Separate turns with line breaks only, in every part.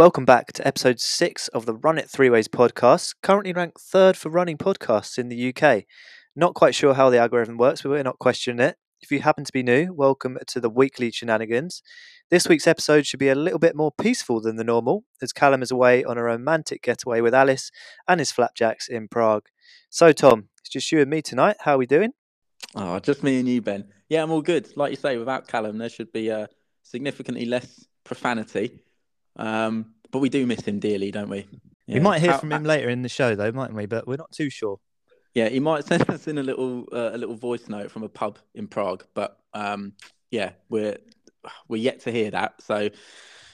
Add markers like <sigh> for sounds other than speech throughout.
Welcome back to episode six of the Run It Three Ways podcast, currently ranked third for running podcasts in the UK. Not quite sure how the algorithm works, but we're not questioning it. If you happen to be new, welcome to the weekly shenanigans. This week's episode should be a little bit more peaceful than the normal, as Callum is away on a romantic getaway with Alice and his flapjacks in Prague. So, Tom, it's just you and me tonight. How are we doing?
Oh, just me and you, Ben. Yeah, I'm all good. Like you say, without Callum, there should be uh, significantly less profanity. Um, but we do miss him dearly, don't we?
Yeah. We might hear from him later in the show, though, mightn't we? But we're not too sure.
Yeah, he might <laughs> send us in a little uh, a little voice note from a pub in Prague. But um, yeah, we're we're yet to hear that. So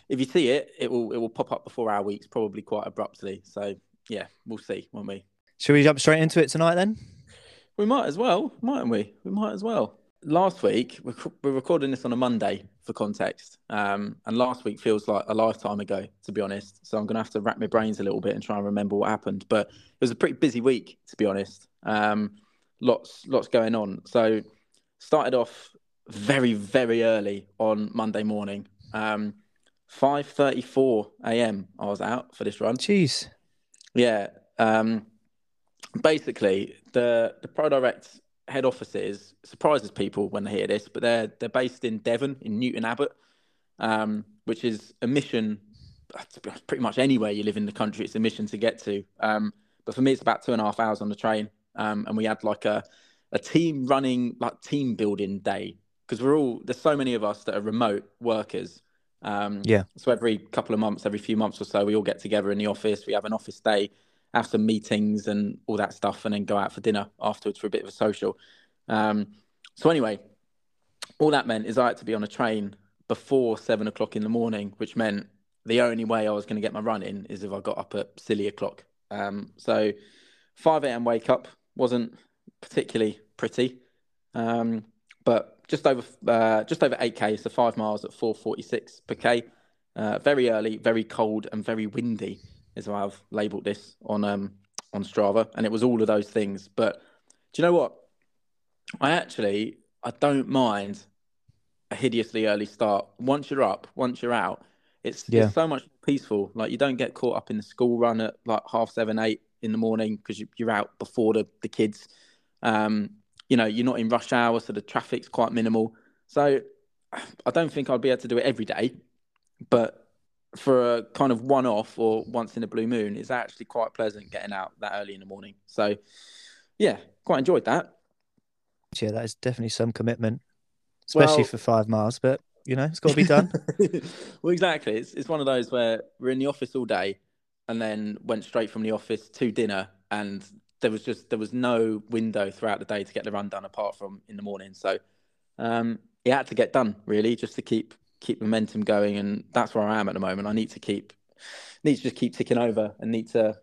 if you see it, it will it will pop up before our weeks, probably quite abruptly. So yeah, we'll see, won't we?
Should we jump straight into it tonight then?
We might as well, mightn't we? We might as well. Last week, we're recording this on a Monday for context. Um, and last week feels like a lifetime ago, to be honest. So I'm going to have to wrap my brains a little bit and try and remember what happened. But it was a pretty busy week, to be honest. Um, lots, lots going on. So started off very, very early on Monday morning. Um, 5:34 a.m. I was out for this run.
Jeez.
Yeah. Um, basically, the the Pro Direct head offices surprises people when they hear this, but they're they're based in Devon in Newton Abbot, um, which is a mission. Pretty much anywhere you live in the country, it's a mission to get to. Um, but for me, it's about two and a half hours on the train, um, and we had like a a team running like team building day because we're all there's so many of us that are remote workers.
Um, yeah.
So every couple of months, every few months or so, we all get together in the office. We have an office day have some meetings and all that stuff, and then go out for dinner afterwards for a bit of a social. Um, so anyway, all that meant is I had to be on a train before seven o'clock in the morning, which meant the only way I was going to get my run in is if I got up at silly o'clock. Um, so 5 a.m. wake up wasn't particularly pretty, um, but just over uh, just over 8k, so five miles at 4:46 per k. Uh, very early, very cold, and very windy is how I've labelled this on um on Strava, and it was all of those things. But do you know what? I actually I don't mind a hideously early start. Once you're up, once you're out, it's, yeah. it's so much peaceful. Like you don't get caught up in the school run at like half seven, eight in the morning because you're out before the, the kids. Um, you know, you're not in rush hour, so the traffic's quite minimal. So I don't think I'd be able to do it every day, but for a kind of one off or once in a blue moon is actually quite pleasant getting out that early in the morning. So, yeah, quite enjoyed that.
Yeah, that is definitely some commitment, especially well, for five miles, but you know, it's got to be done. <laughs>
well, exactly. It's, it's one of those where we're in the office all day and then went straight from the office to dinner and there was just there was no window throughout the day to get the run done apart from in the morning so um it had to get done really just to keep keep momentum going, and that's where I am at the moment. I need to keep need to just keep ticking over and need to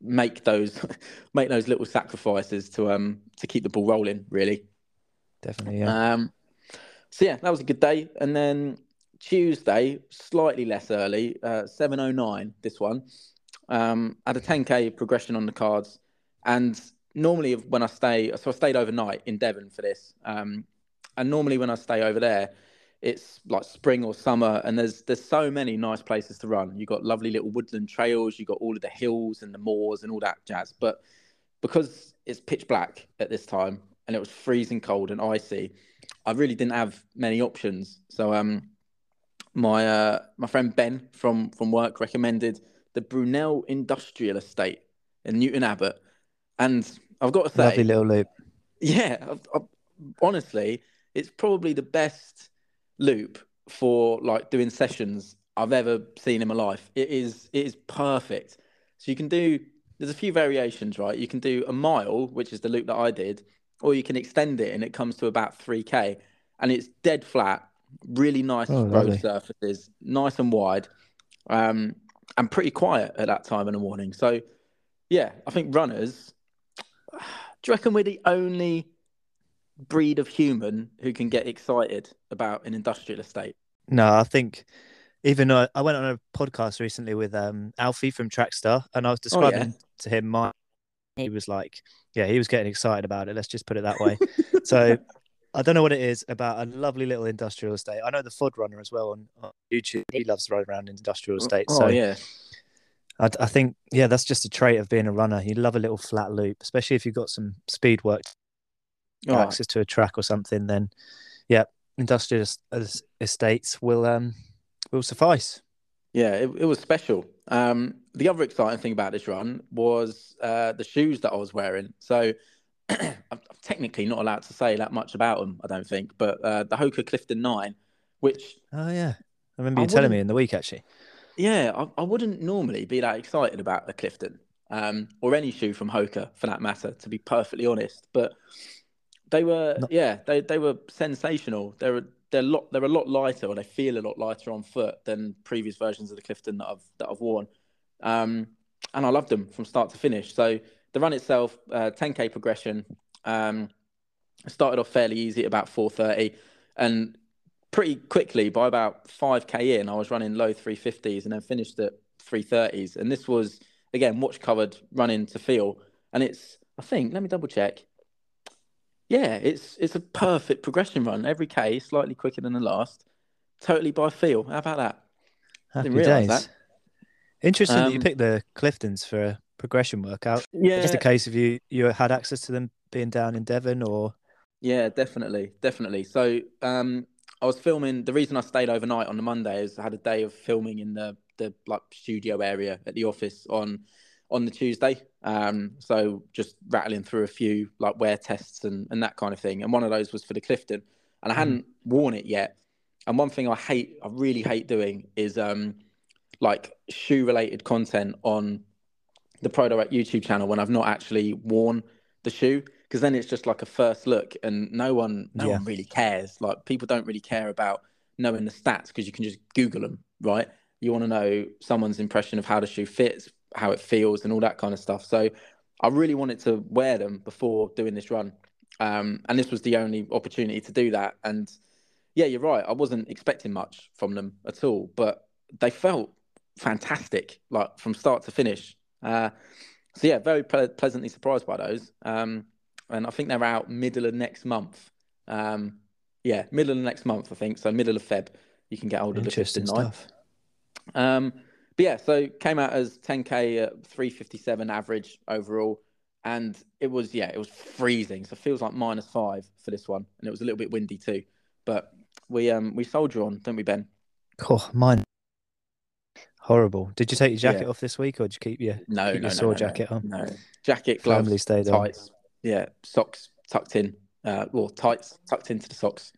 make those <laughs> make those little sacrifices to um to keep the ball rolling. Really,
definitely. Yeah.
Um, so yeah, that was a good day, and then Tuesday, slightly less early, uh, seven oh nine. This one um, had a ten k progression on the cards, and normally when I stay, so I stayed overnight in Devon for this. Um, and normally when I stay over there, it's like spring or summer and there's there's so many nice places to run. You've got lovely little woodland trails you've got all of the hills and the moors and all that jazz. But because it's pitch black at this time and it was freezing cold and icy i really didn't have many options. So um my uh my friend ben from from work recommended the brunel industrial estate in newton abbot and i've got to say
lovely little loop.
Yeah I've, I've, honestly it's probably the best loop for like doing sessions I've ever seen in my life. It is it is perfect. So you can do there's a few variations, right? You can do a mile, which is the loop that I did, or you can extend it and it comes to about 3k and it's dead flat, really nice oh, road lovely. surfaces, nice and wide. Um and pretty quiet at that time in the morning. So yeah, I think runners <sighs> do you reckon we're the only breed of human who can get excited about an industrial estate.
No, I think even though I went on a podcast recently with um, Alfie from Trackstar, and I was describing oh, yeah. to him my. He was like, "Yeah, he was getting excited about it. Let's just put it that way." <laughs> so, I don't know what it is about a lovely little industrial estate. I know the Fod runner as well on, on YouTube. He loves to ride around industrial estates.
Oh
so
yeah,
I, I think, yeah, that's just a trait of being a runner. You love a little flat loop, especially if you've got some speed work,
Oh,
access to a track or something. Then, yeah, industrial es- es- estates will um will suffice.
Yeah, it, it was special. Um, the other exciting thing about this run was uh, the shoes that I was wearing. So <clears throat> I'm I'm technically not allowed to say that much about them, I don't think. But uh, the Hoka Clifton Nine, which
Oh yeah, I remember
I
you telling me in the week actually.
yeah, I, I wouldn't normally be that excited about the Clifton um, or any shoe from Hoka for that matter, to be perfectly honest. But they were,
No-
yeah, they they were sensational. They're they're lot they're a lot lighter, or they feel a lot lighter on foot than previous versions of the Clifton that I've that I've worn. Um, and I loved them from start to finish. So the run itself, uh, 10k progression, um, started off fairly easy at about 4:30, and pretty quickly by about 5k in, I was running low 350s and then finished at 330s. And this was again watch covered running to feel, and it's I think let me double check. Yeah, it's it's a perfect progression run. Every k slightly quicker than the last, totally by feel. How about that?
Happy days.
that.
Interesting that you
Um,
picked the Cliftons for a progression workout.
Yeah,
Just a case of you you had access to them being down in Devon, or
Yeah, definitely, definitely. So, um, I was filming. The reason I stayed overnight on the Monday is I had a day of filming in the the like studio area at the office on on the Tuesday. Um, so just rattling through a few like wear tests and and that kind of thing. And one of those was for the Clifton, and I hadn't worn it yet. And one thing I hate, I really hate doing is um, like shoe related content on the Pro Direct YouTube channel when I've not actually worn the shoe because then it's just like a first look and no one no
Yeah.
one really cares like people don't really care about knowing the stats because you can just google them right you want to know someone's impression of how the shoe fits how it feels and all that kind of stuff so i really wanted to wear them before doing this run um, and this was the only opportunity to do that and yeah you're right i wasn't expecting much from them at all but they felt fantastic like from start to finish uh, so yeah, very ple- pleasantly surprised by those. Um, and I think they're out middle of next month. Um, yeah, middle of next month, I think. So middle of Feb, you can get hold of the
interesting
59.
stuff.
Um, but yeah, so came out as 10k at 357 average overall, and it was yeah, it was freezing. So it feels like minus five for this one, and it was a little bit windy too. But we um we soldier on, don't we, Ben?
Oh, mine. Horrible. Did you take your jacket
Yeah.
off this week, or did you keep your
No,
keep
no,
your
no,
sore
no,
jacket on?
No, jacket, gloves,
Firmly stayed on.
tights, yeah, socks tucked in, uh, or tights tucked into the socks.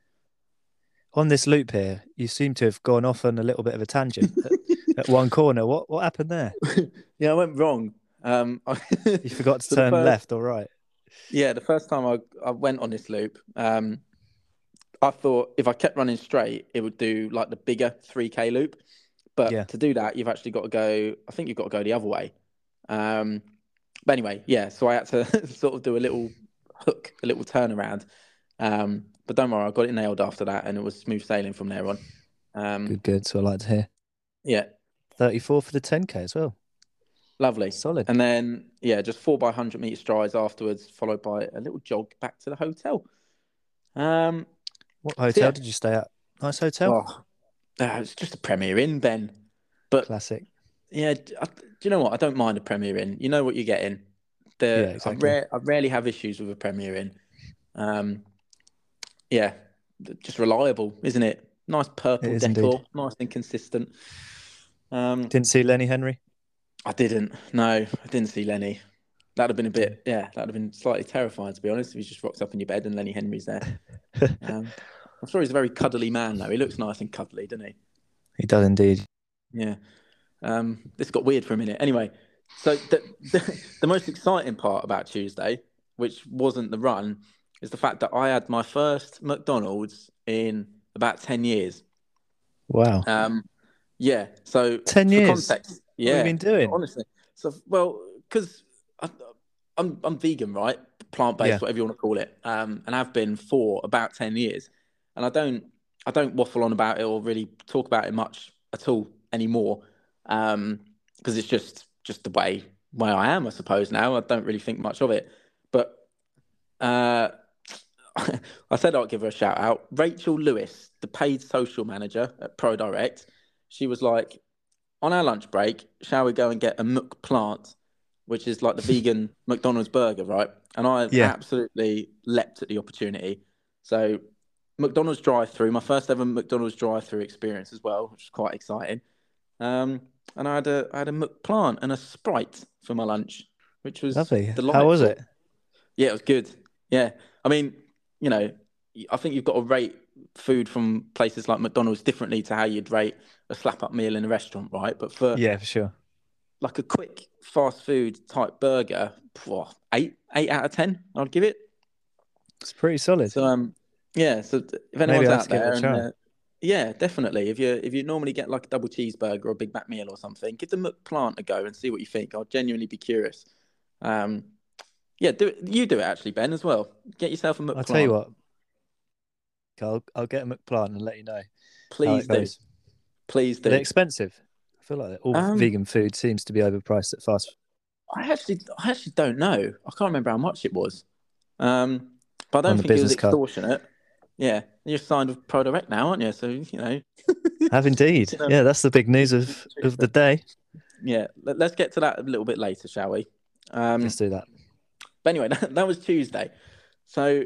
On this loop here, you seem to have gone off on a little bit of a tangent <laughs> <laughs> at, one corner. What what happened there? <laughs>
Yeah, I went wrong. Um, I- <laughs>
You forgot to
So
turn
first-
left or right.
Yeah, the first time I, I went on this loop, um, I thought if I kept running straight, it would do like the bigger 3K loop. But
Yeah.
to do that, you've actually got to go, I think you've got to go the other way. Um, but anyway, yeah, so I had to sort of do a little hook, a little turnaround. Um, but don't worry, I got it nailed after that and it was smooth sailing from there on. Um,
Good, good. So I like to hear.
yeah,
34 for the 10k as well.
lovely.
Solid.
And then, yeah, just four by 100 meter strides afterwards, followed by a little jog back to the hotel. Um,
What hotel
yeah.
did you stay at? Nice hotel.
Oh, uh, it's just a Premier Inn, Ben. But
Classic.
yeah, I- do you know what? I don't mind a Premier Inn. You know what you're getting. The,
Yeah, exactly.
I, rare, I rarely have issues with a Premier Inn. Um, yeah, just reliable, isn't it? Nice purple
It
decor,
indeed.
nice and consistent. Um,
Didn't see Lenny Henry.
I didn't. No, I didn't see Lenny. That'd have been a bit, yeah, that'd have been slightly terrifying to be honest. If he just rocks up in your bed and Lenny Henry's there. <laughs> Um, I'm sure he's a very cuddly man though. He looks nice and cuddly, doesn't he?
He does indeed.
Yeah. Um, this got weird for a minute. Anyway, so the, the, <laughs> the most exciting part about Tuesday, which wasn't the run, is the fact that I had my first McDonald's in about 10 years.
Wow.
Um, yeah. So
10 years?
context,
What
yeah.
have you been doing?
Honestly. So, well, because I'm, I'm vegan, right? Plant based,
Yeah.
whatever you want to call it. Um, and I've been for about 10 years. And I don't, I don't waffle on about it or really talk about it much at all anymore. Um, because it's just, just the way, way I am, I suppose now. I don't really think much of it. But, uh, <laughs> I said I'd give her a shout out. Rachel Lewis, the paid social manager at ProDirect, she was like, on our lunch break, shall we go and get a McPlant, which is like the <laughs> vegan McDonald's burger, right? And I
Yeah.
absolutely leapt at the opportunity. So McDonald's drive-through, my first ever McDonald's drive-through experience as well, which is quite exciting. Um, and I had a I had a McPlant and a Sprite for my lunch, which was
Lovely. How was it?
Yeah, it was good. Yeah, I mean, you know, I think you've got to rate food from places like McDonald's differently to how you'd rate a slap-up meal in a restaurant, right? But for
Yeah, for sure.
like a quick fast food type burger, phew, eight eight out of ten, I'd give it.
It's pretty solid.
So um, yeah. So if anyone's out
have to give it
there, and, uh, yeah, definitely. If you if you normally get like a double cheeseburger or a Big Mac meal or something, give the McPlant a go and see what you think. I'll genuinely be curious. Um, yeah, do it. You do it actually, Ben, as well. Get yourself a McPlant.
I'll tell you what. I'll, I'll get a McPlant and let you know.
Please do. Please do.
They're expensive. I feel like all
Um,
vegan food seems to be overpriced at fast.
I actually, I actually don't know. I can't remember how much it was. Um, but I don't think it was
business card.
extortionate. Yeah, you're signed with ProDirect now, aren't you? So you know, <laughs>
Have indeed.
You <laughs> know,
Yeah, that's the big news of, of the day.
yeah. Let, us get to that a little bit later, shall we? Um,
Let's do that.
But anyway, that, <laughs> that was Tuesday. So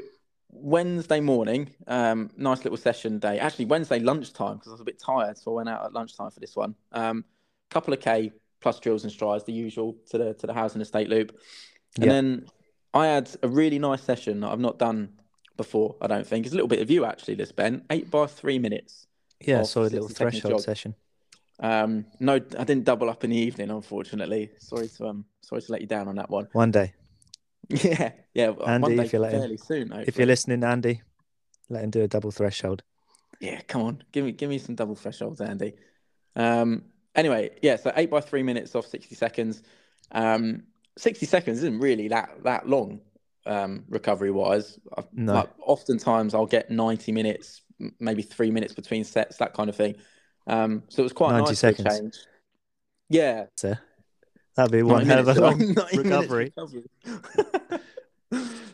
Wednesday morning, um, nice little session day. Actually, Wednesday lunchtime because I was a bit tired, so I went out at lunchtime for this one. Um, couple of k plus drills and strides, the usual to the to the housing estate loop, and
Yeah.
then I had a really nice session that I've not done before. I don't think it's a little bit of you actually, this Ben. Eight by three minutes.
Yeah, solid little threshold session.
Um, no, I didn't double up in the evening, unfortunately. Sorry to um, sorry to let you down on that one.
One day. <laughs>
Yeah, yeah.
Andy, if you're letting-
fairly soon.
If you're listening, Andy, let him do a double threshold.
Yeah, come on, give me give me some double thresholds, Andy. Um, anyway, yeah, so eight by three minutes off sixty seconds. Um, sixty seconds isn't really that that long, um, recovery wise.
No.
Like, oftentimes I'll get ninety minutes, maybe three minutes between sets, that kind of thing. Um, so it was quite
90
nice a
seconds.
change. Yeah,
So that'd be one
90
hell of a long <laughs> recovery.
recovery. <laughs>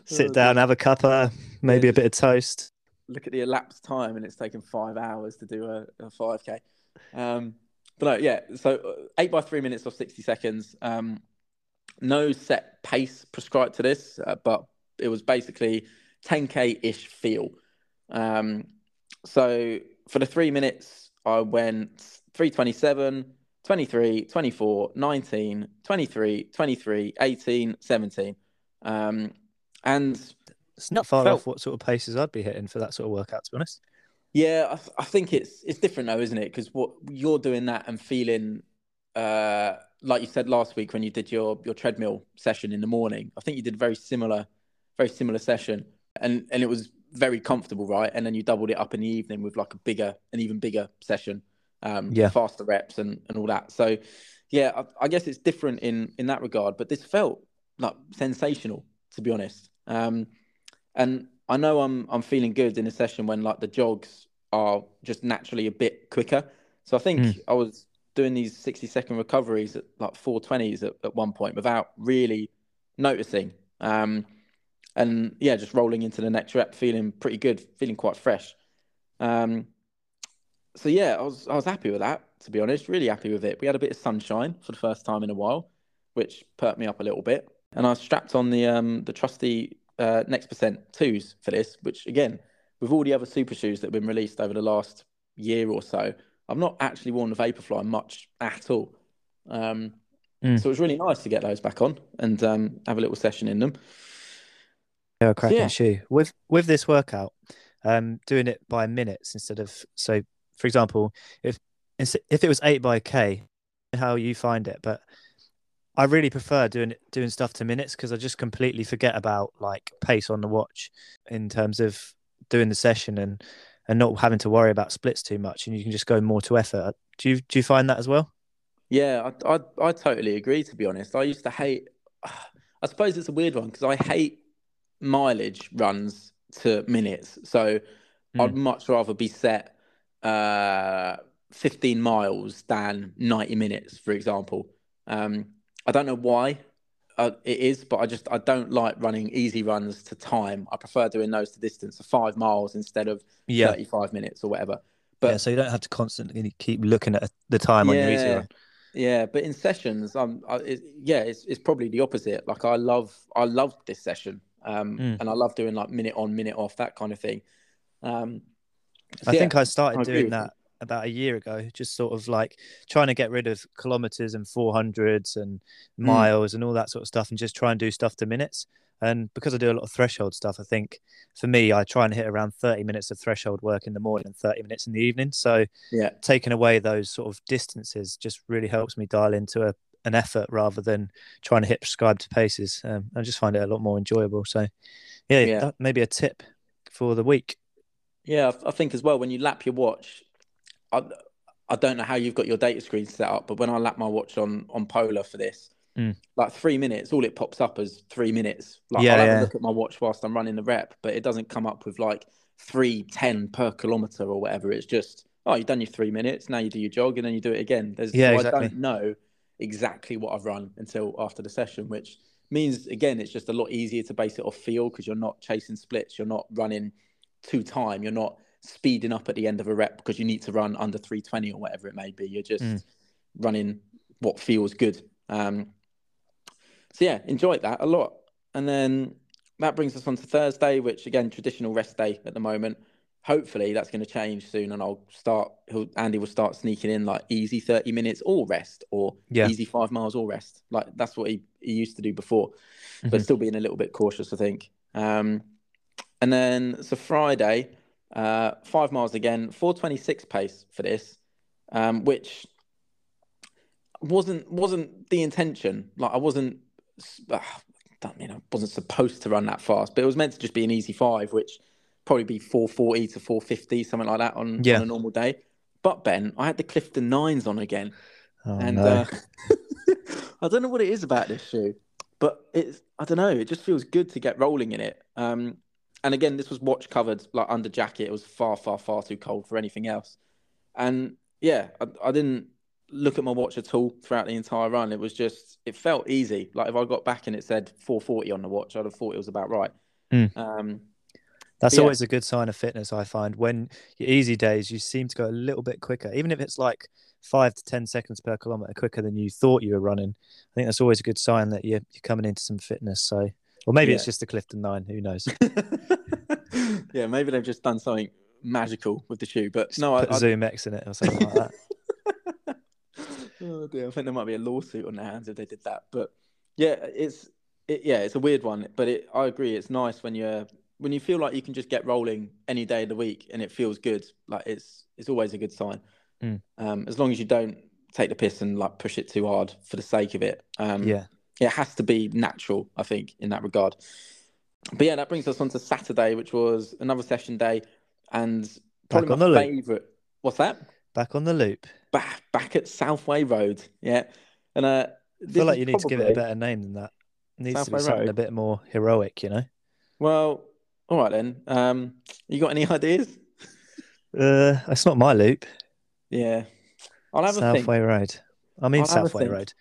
Sit
Oh,
down, have a cuppa, maybe a bit of toast.
look at the elapsed time and it's taken five hours to do a, a 5k um but no yeah so uh, eight by three minutes or 60 seconds um no set pace prescribed to this uh, but it was basically 10k ish feel um so for the three minutes i went 327 23 24 19 23 23 18 17 um and
It's not far
felt-
off what sort of paces I'd be hitting for that sort of workout, to be honest.
Yeah, I, th- I think it's it's different though, isn't it? Because what you're doing that and feeling, uh, like you said last week when you did your your treadmill session in the morning. I think you did a very similar, very similar session, and and it was very comfortable, right? And then you doubled it up in the evening with like a bigger, an even bigger session, um,
Yeah.
faster reps and and all that. So, yeah, I, I guess it's different in in that regard. But this felt like sensational, to be honest. Um, and I know I'm I'm feeling good in a session when like the jogs are just naturally a bit quicker. So I think
Mm.
I was doing these 60 second recoveries at like 420s at, at one point without really noticing. Um, and yeah, just rolling into the next rep, feeling pretty good, feeling quite fresh. Um, so yeah, I was I was happy with that, to be honest, really happy with it. We had a bit of sunshine for the first time in a while, which perked me up a little bit. And I strapped on the um the trusty uh, next percent twos for this, which again, with all the other super shoes that have been released over the last year or so, I've not actually worn the Vaporfly much at all. Um,
Mm.
So it was really nice to get those back on and um, have a little session in them.
Yeah, a cracking
yeah.
shoe. With with this workout, um, doing it by minutes instead of so, for example, if if it was eight by k, how you find it, but I really prefer doing doing stuff to minutes because I just completely forget about like pace on the watch in terms of doing the session and and not having to worry about splits too much, and you can just go more to effort. Do you do you find that as well?
Yeah, I, I I totally agree. To be honest, I used to hate. <sighs> I suppose it's a weird one because I hate mileage runs to minutes. So I'd hmm. much rather be set uh, 15 miles than 90 minutes, for example. Um, I don't know why. uh, it is, but I just I don't like running easy runs to time. I prefer doing those to distance of five miles instead of
Yeah.
35 minutes or whatever. But
yeah, so you don't have to constantly keep looking at the time on your easy
Yeah.
run.
Yeah, but in sessions, um, I, it, yeah, it's it's probably the opposite. Like I love I love this session, um,
Mm.
and I love doing like minute on, minute off, that kind of thing. Um,
I
yeah,
think I started
I
doing that about a year ago, just sort of like trying to get rid of kilometers and 400s and
Mm.
miles and all that sort of stuff and just try and do stuff to minutes. And because I do a lot of threshold stuff, I think for me, I try and hit around 30 minutes of threshold work in the morning and 30 minutes in the evening. So
yeah,
taking away those sort of distances just really helps me dial into a, an effort rather than trying to hit prescribed paces. Um, I just find it a lot more enjoyable. So, yeah,
Yeah.
that maybe a tip for the week.
Yeah. I, think as well when you lap your watch, I I don't know how you've got your data screen set up, but when I lap my watch on on Polar for this,
Mm.
like three minutes, all it pops up as three minutes. Like
Yeah,
I'll have
yeah.
a look at my watch whilst I'm running the rep, but it doesn't come up with like three ten per kilometer or whatever. It's just oh, you've done your three minutes. Now you do your jog and then you do it again. There's
Yeah,
so I don't know exactly what I've run until after the session, which means again it's just a lot easier to base it off feel because you're not chasing splits, you're not running two time, you're not speeding up at the end of a rep because you need to run under 320 or whatever it may be. You're just
Mm.
running what feels good. Um, so yeah, enjoyed that a lot. And then that brings us on to Thursday, which again, traditional rest day at the moment. Hopefully that's going to change soon, and I'll start. He'll, Andy will start sneaking in like easy thirty minutes or rest, or
Yeah.
easy five miles or rest. Like that's what he, he used to do before,
Mhm.
but still being a little bit cautious, I think. Um, and then so Friday, uh, five miles again, four twenty six pace for this, um, which wasn't wasn't the intention. Like I wasn't, uh, don't mean I wasn't supposed to run that fast, but it was meant to just be an easy five, which probably be four forty to four fifty, something like that on,
Yeah.
on a normal day. But Ben, I had the Clifton nines on again,
Oh,
and
no.
uh, <laughs> I don't know what it is about this shoe, but it's I don't know. It just feels good to get rolling in it. Um, and again, this was watch covered, like under jacket. It was far, far, far too cold for anything else. And yeah, I, I didn't look at my watch at all throughout the entire run. It was just it felt easy. Like if I got back and it said 440 on the watch, I'd have thought it was about right.
Mm.
Um,
That's
yeah.
always a good sign of fitness, I find. When your easy days, you seem to go a little bit quicker, even if it's like five to 10 seconds per kilometer quicker than you thought you were running. I think that's always a good sign that you're, you're coming into some fitness. So, or maybe it's just the Clifton Nine, who knows? <laughs>
yeah, maybe they've just done something magical with the shoe. But
Just
no, I, I,
Zoom X in it or something like that. <laughs> <laughs>
oh dear, I think there might be a lawsuit on their hands if they did that. But yeah, it's it, yeah, it's a weird one. But it, I agree, it's nice when you're when you feel like you can just get rolling any day of the week and it feels good. Like it's it's always a good sign.
Mm.
Um, as long as you don't take the piss and like push it too hard for the sake of it. Um,
yeah.
It has to be natural, I think, in that regard. But yeah, that brings us on to Saturday, which was another session day, and probably
on
my
the loop.
favourite. What's that?
Back on the loop.
Back back at Southway Road, yeah. And uh,
I feel like you need to give it a better name than that. It needs to be something
Road?
a bit more heroic, you know?
Well, all right then. Um, you got any <laughs> ideas?
Uh, it's not my loop.
Yeah, I'll have a think.
Southway Road. I mean,
I'll a
Southway. Road.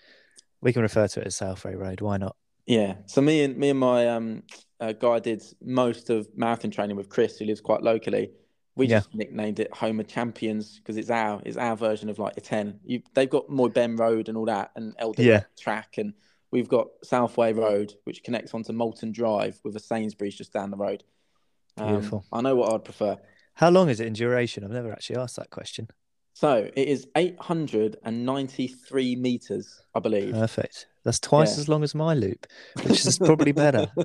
We can refer to it as Southway Road. Why not?
Yeah. So me and me and my um uh, guy did most of marathon training with Chris, who lives quite locally. We
Yeah.
just nicknamed it Home of Champions because it's our it's our version of like Iten. You, they've got Moiben Road and all that, and Elder
Yeah.
Track, and we've got Southway Road, which connects onto Moulton Drive with a Sainsbury's just down the road. Um,
Beautiful.
I know what I'd prefer.
How long is it in duration? I've never actually asked that question.
So it is 893 meters, I believe.
Perfect. That's twice
Yeah.
as long as my loop, which is probably better. <laughs>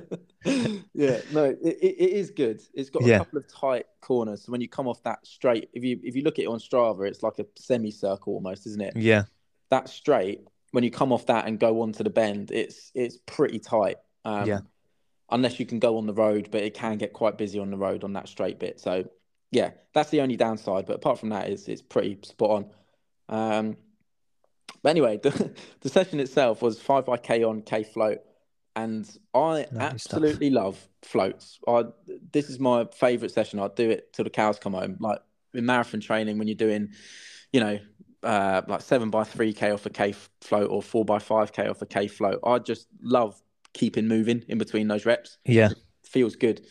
yeah, no, it, it, is good. It's got a
Yeah.
couple of tight corners. So when you come off that straight, if you if you look at it on Strava, it's like a semicircle almost, isn't it?
Yeah.
That straight, when you come off that and go onto the bend, it's it's pretty tight. Um,
Yeah.
Unless you can go on the road, but it can get quite busy on the road on that straight bit. So yeah, that's the only downside. But apart from that, it's it's pretty spot on. Um, but anyway, <laughs> the, the session itself was five by K on K float, and I
Lovely stuff.
absolutely love floats. I this is my favourite session. I do it till the cows come home. Like in marathon training, when you're doing, you know, uh, like seven by three k off a k float or four by five k off a k float. I just love keeping moving in between those reps.
Yeah,
It feels good.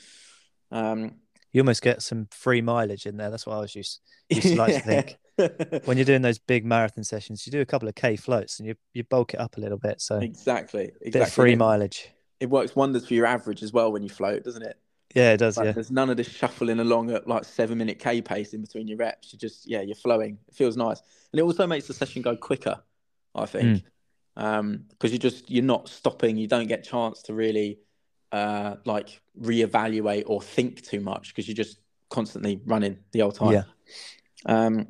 Um,
you almost get some free mileage in there. That's what I was used, used to like to think. <laughs> When you're doing those big marathon sessions, you do a couple of k floats and you you bulk it up a little bit, so
exactly,
bit
exactly.
of free
It-
mileage.
It works wonders for your average as well when you float, doesn't it?
Yeah, it does.
Like,
yeah,
There's none of this shuffling along at like seven minute K pace in between your reps. You just yeah, you're flowing. It feels nice, and it also makes the session go quicker. I think hmm. um, because you just you're not stopping. You don't get chance to really uh, like reevaluate or think too much because you're just constantly running the whole time.
Yeah.
Um,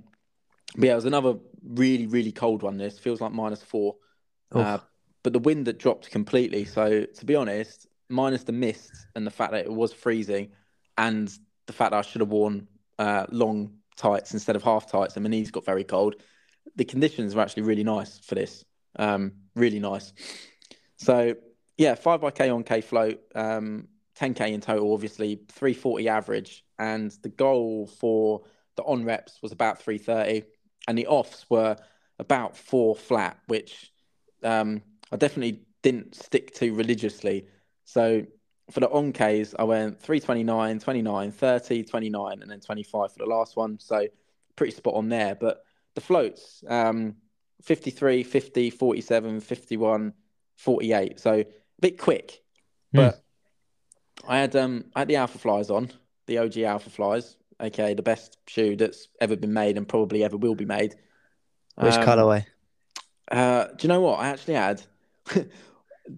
but yeah, it was another really really cold one. This feels like minus four. Uh, but the wind that dropped completely. So to be honest, minus the mist and the fact that it was freezing, and the fact that I should have worn uh, long tights instead of half tights, and my knees got very cold. The conditions were actually really nice for this. Um, really nice. So yeah, five by k on k float, um, 10k in total, obviously 340 average, and the goal for the on reps was about 330, and the offs were about four flat, which um, I definitely didn't stick to religiously. So for the on Ks, I went 329, 29, 30, 29, and then 25 for the last one. So pretty spot on there. But the floats, um, 53, 50, 47, 51, 48. So bit quick. But I had um I had the Alpha Flies on, the OG Alpha Flies, okay, the best shoe that's ever been made and probably ever will be made.
Which
Um,
colorway?
uh, do you know what? I actually had. <laughs>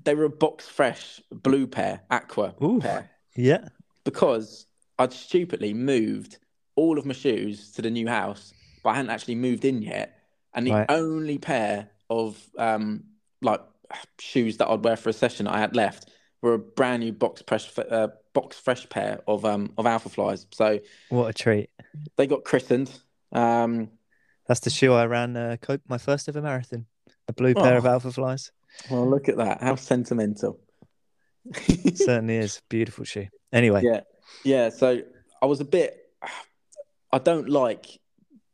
they were a box fresh blue pair, aqua
Ooh.
pair,
Yeah.
because I'd stupidly moved all of my shoes to the new house, but I hadn't actually moved in yet. And the
Right.
only pair of um, like shoes that I'd wear for a session I had left were a brand new box fresh, uh, box fresh pair of um of Alpha Flies. So
What a treat.
they got christened. Um,
That's the shoe I ran uh, my first ever marathon. A blue pair of
Oh.
Alpha Flies.
well, look at that! How sentimental. <laughs>
Certainly is. Beautiful shoe. Anyway,
Yeah, yeah. So I was a bit. I don't like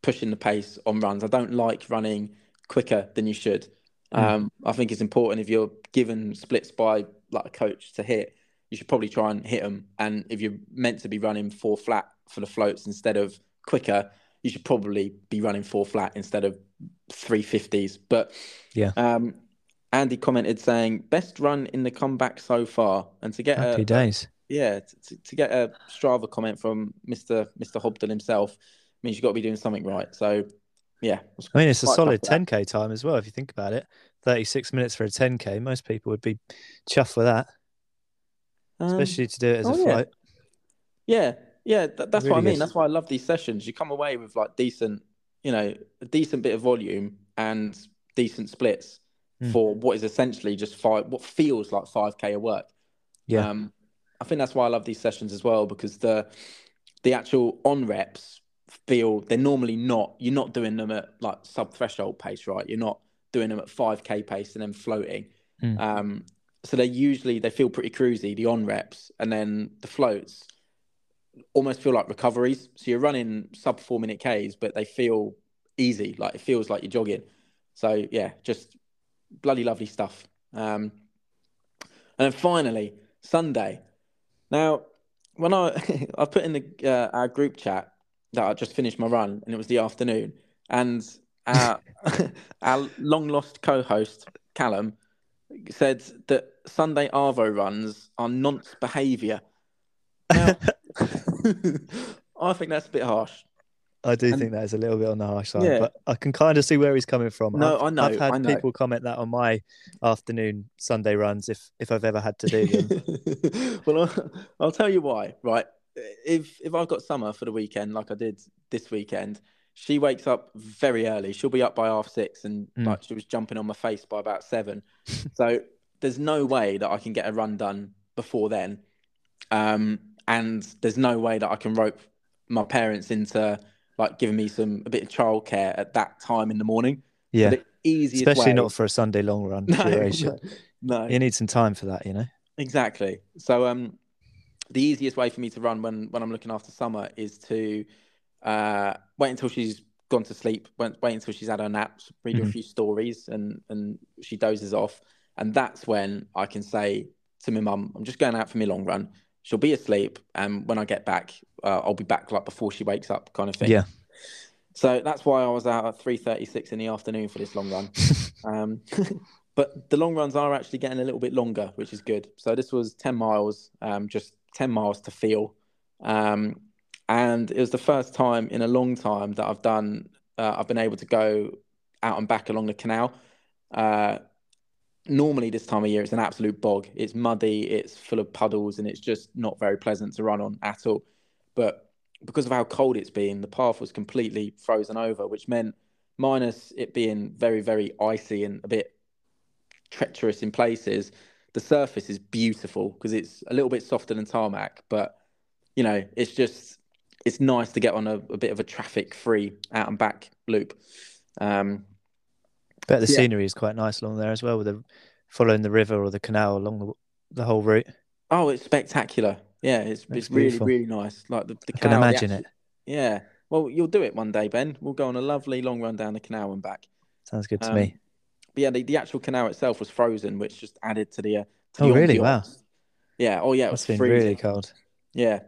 pushing the pace on runs. I don't like running quicker than you should.
Mm.
Um, I think it's important if you're given splits by like a coach to hit, you should probably try and hit them. And if you're meant to be running four flat for the floats instead of quicker, you should probably be running four flat instead of three fifties. But
Yeah.
um, Andy commented saying best run in the comeback so far, and to get
happy
a,
days.
yeah, to, to get a Strava comment from Mister Mister Hobden himself means you've got to be doing something right. So, yeah,
I mean, it's a solid 10k time as well. If you think about it, 36 minutes for a 10k. Most people would be chuffed with that.
Um,
especially to do it as a
flight. yeah. yeah, yeah, th- that's what I mean.
good.
That's why I love these sessions. You come away with like decent, you know, a decent bit of volume and decent splits
Mm.
for what is essentially just five, what feels like five k of work.
Yeah.
Um, I think that's why I love these sessions as well because the the actual on reps feel they're normally not. You're not doing them at like sub threshold pace, right? You're not doing them at five k pace and then floating.
Mm.
Um, so they usually they feel pretty cruisy. The on reps and then the floats almost feel like recoveries. So you're running sub four minute Ks, but they feel easy. Like it feels like you're jogging. So yeah, just bloody lovely stuff. Um, and then finally Sunday. Now, when I <laughs> I put in the uh, our group chat that I just finished my run and it was the afternoon, and our <laughs> <laughs> our long lost co-host Callum said that Sunday Arvo runs are nonce behaviour. Now, <laughs> I think that's a bit harsh.
I do
And-
think that is a little bit on the harsh side,
Yeah.
but I can kind of see where he's coming from.
No,
I've,
I know,
I've had
know.
people comment that on my afternoon Sunday runs if if I've ever had to do them.
well, I'll, I'll tell you why. Right, if if I've got Summer for the weekend, like I did this weekend, she wakes up very early. She'll be up by half six, and
Mm.
like she was jumping on my face by about seven. <laughs> so there's no way that I can get a run done before then, um, and there's no way that I can rope my parents into like giving me some a bit of childcare at that time in the morning. So
yeah,
the easiest
especially
way-
not for a Sunday long run <laughs>
no,
duration.
no,
You need some time for that, you know.
Exactly. So um, the easiest way for me to run when when I'm looking after Summer is to uh, wait until she's gone to sleep, went wait until she's had her naps, read her
Mhm.
a few stories, and and she dozes off, and that's when I can say to my mum, "I'm just going out for my long run." She'll be asleep, and when I get back, uh, I'll be back like before she wakes up, kind of thing.
Yeah.
So that's why I was out at three thirty-six in the afternoon for this long run. <laughs> um, <laughs> but the long runs are actually getting a little bit longer, which is good. So this was ten miles, um, just ten miles to feel, um, and it was the first time in a long time that I've done. Uh, I've been able to go out and back along the canal. Uh, normally, this time of year, it's an absolute bog. It's muddy, it's full of puddles, and it's just not very pleasant to run on at all. But because of how cold it's been, the path was completely frozen over, which meant minus it being very, very icy and a bit treacherous in places, the surface is beautiful because it's a little bit softer than tarmac, but you know, it's just it's nice to get on a, a bit of a traffic free out and back loop. Um,
Bet the
Yeah.
scenery is quite nice along there as well, with the following the river or the canal along the the whole route.
oh, it's spectacular. Yeah, it's it's really
beautiful.
really nice. Like the, the
I can
canal, the
imagine
actu-
it.
Yeah. Well, you'll do it one day, Ben. We'll go on a lovely long run down the canal and back.
Sounds good to
Um,
me.
But yeah, the, the actual canal itself was frozen, which just added to the. Uh, to
Oh,
the
really? Wow.
Yeah. Oh, yeah. It was
It's been
freezing.
really cold.
Yeah.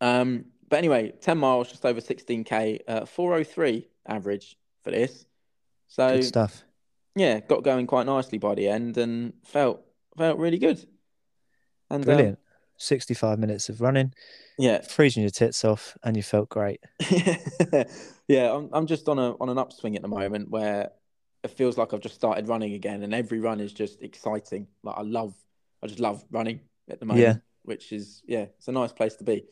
Um, but anyway, 10 miles, just over 16k, uh, 403 average for this. So
Good stuff.
yeah, got going quite nicely by the end and felt felt really good. And um,
Brilliant. 65 minutes of running,
yeah,
freezing your tits off, and you felt great. <laughs>
yeah, I'm I'm just on a on an upswing at the moment where it feels like I've just started running again, and every run is just exciting. Like I love, I just love running at the moment.
Yeah.
which is yeah, it's a nice place to be.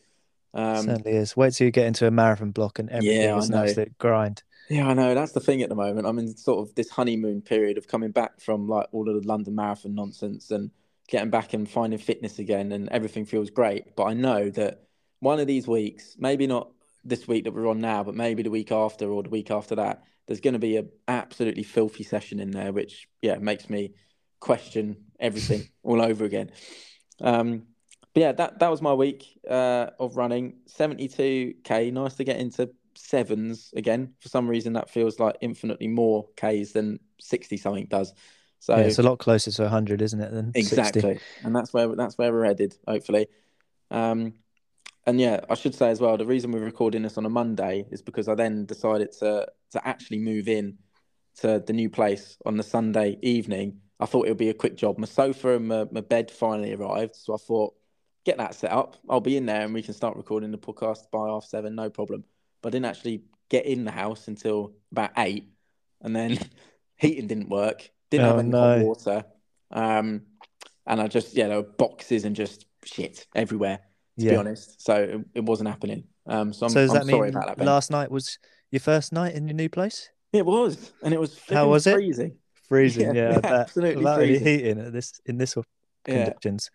Um,
Certainly is. Wait till you get into a marathon block and everything
Yeah,
is an
know.
absolute grind.
Yeah, I know. That's the thing at the moment. I'm in sort of this honeymoon period of coming back from like all of the London Marathon nonsense and getting back and finding fitness again, and everything feels great. But I know that one of these weeks, maybe not this week that we're on now, but maybe the week after or the week after that, there's going to be a absolutely filthy session in there, which yeah makes me question everything <laughs> all over again. Um, but yeah, that that was my week uh, of running. 72k, nice to get into sevens again. For some reason, that feels like infinitely more k's than 60 something does. So
yeah, it's a lot closer to 100, isn't it, than 60?
exactly, and that's where that's where we're headed, hopefully. Um, and yeah, I should say as well, the reason we're recording this on a Monday is because I then decided to to actually move in to the new place on the Sunday evening. I thought it would be a quick job. My sofa and my, my bed finally arrived, so I thought, get that set up. I'll be in there and we can start recording the podcast by half seven, no problem. But I didn't actually get in the house until about eight, and then <laughs> heating didn't work. Didn't
Oh,
have any hot
no.
water, um, and I just yeah, there were boxes and just shit everywhere. To be
Yeah.
honest, so it, it wasn't happening. Um, so I'm,
So does
I'm
that
sorry
mean
about that. Ben.
last night was your first night in your new place?
It was, and it was.
How was it?
Freezing.
Freezing,
Yeah, <laughs>
yeah, bet.
absolutely freezing.
heating at this in this
Yeah,
conditions.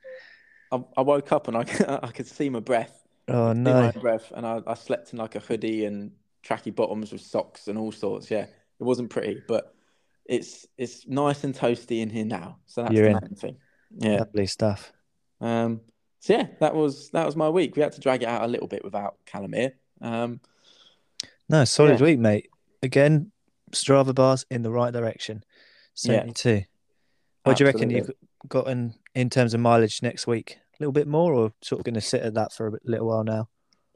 I, I woke up and I, <laughs> I could see my breath.
Oh no.
my breath, and I, I slept in like a hoodie and tracky bottoms with socks and all sorts. Yeah, it wasn't pretty, but it's it's nice and toasty in here now. So that's
You're
the
in.
main thing. Yeah.
Lovely stuff.
Um. So yeah, that was that was my week. We had to drag it out a little bit without Callum here. Um.
No, solid
Yeah.
week, mate. Again, Strava bars in the right direction.
Yeah.
72. What do you reckon you've gotten in, terms of mileage next week? A little bit more or sort of going to sit at that for a little while now?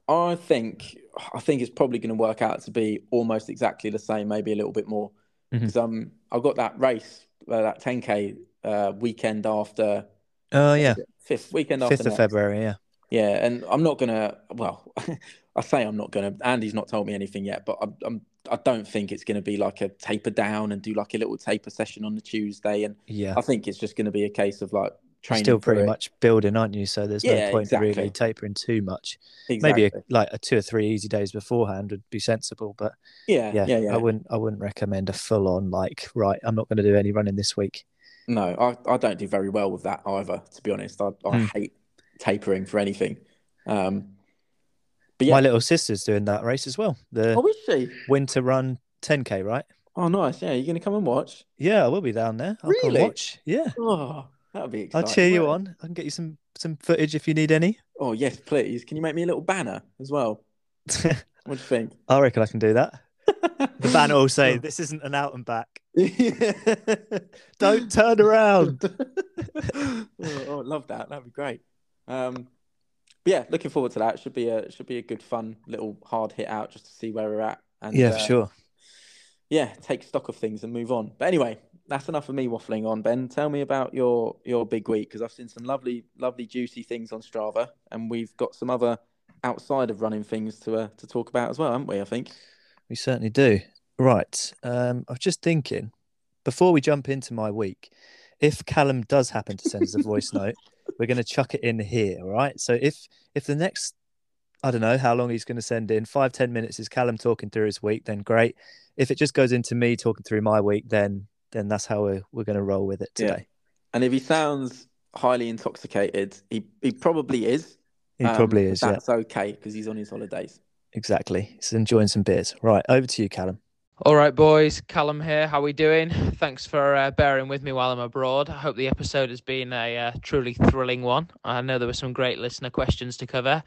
I think I think it's probably going to work out to be almost exactly the same, maybe a little bit more. Because um, I got that race, uh, that 10k uh, weekend after
Oh, yeah.
fifth weekend after
5th of
next.
February, yeah.
Yeah, and I'm not gonna. Well, <laughs> I say I'm not gonna. Andy's not told me anything yet, but I'm. I'm I don't think it's going to be like a taper down and do like a little taper session on the Tuesday, and
Yeah.
I think it's just going to be a case of like training.
still pretty much building, aren't you? So there's
Yeah,
no point
exactly.
really tapering too much.
exactly.
Maybe a, like a two or three easy days beforehand would be sensible, but
yeah,
yeah,
yeah, yeah.
I wouldn't I wouldn't recommend a full on like right. I'm not going to do any running this week.
No, I, I don't do very well with that either. To be honest, I, I
Hmm.
hate tapering for anything. Um, but yeah,
My little sister's doing that race as well. The
oh, is she?
winter run 10k, right?
Oh, nice. Yeah, you're going to come and watch.
Yeah, I will be down there. I'll
Really?
watch. Yeah,
Oh, that would be
I'll cheer you on. I can get you some some footage if you need any.
Oh, yes, please. Can you make me a little banner as well? <laughs> What do you think?
I reckon I can do that. <laughs> The banner will say, "This isn't an out and back. <laughs> Don't turn around." <laughs>
oh, oh, love that. That'd be great. Um, but yeah, looking forward to that. Should be a should be a good fun little hard hit out just to see where we're at. And,
yeah, for
uh,
sure.
Yeah, take stock of things and move on. But anyway, that's enough of me waffling on. Ben, tell me about your your big week because I've seen some lovely, lovely, juicy things on Strava, and we've got some other outside of running things to uh, to talk about as well, haven't we? I think.
We certainly do. Right. Um, I was just thinking before we jump into my week, if Callum does happen to send us a voice note, we're going to chuck it in here. All right. So if if the next I don't know how long he's going to send in five ten minutes is Callum talking through his week, then great. If it just goes into me talking through my week, then then that's how we're we're going to roll with it
Yeah.
today.
And if he sounds highly intoxicated, he he probably is.
He
Um,
probably is. Yeah.
That's okay because he's on his holidays.
Exactly. He's enjoying some beers. Right. Over to you, Callum.
All right, boys. Callum here. How we doing? Thanks for uh, bearing with me while I'm abroad. I hope the episode has been a uh, truly thrilling one. I know there were some great listener questions to cover.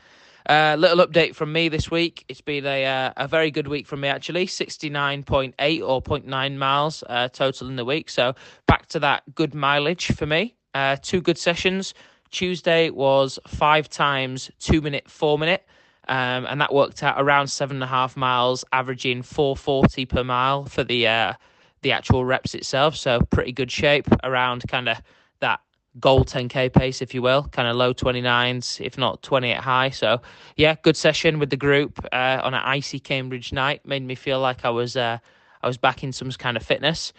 Uh, little update from me this week. It's been a uh, a very good week from me actually. Sixty nine point eight or 0.9 miles uh, total in the week. So back to that good mileage for me. Uh, two good sessions. Tuesday was five times two minute, four minute. Um, and that worked out around seven and a half miles, averaging 440 per mile for the uh, the actual reps itself. So pretty good shape around kind of that goal 10k pace, if you will, kind of low 29s, if not 28 high. So yeah, good session with the group uh, on an icy Cambridge night. Made me feel like I was uh, I was back in some kind of fitness.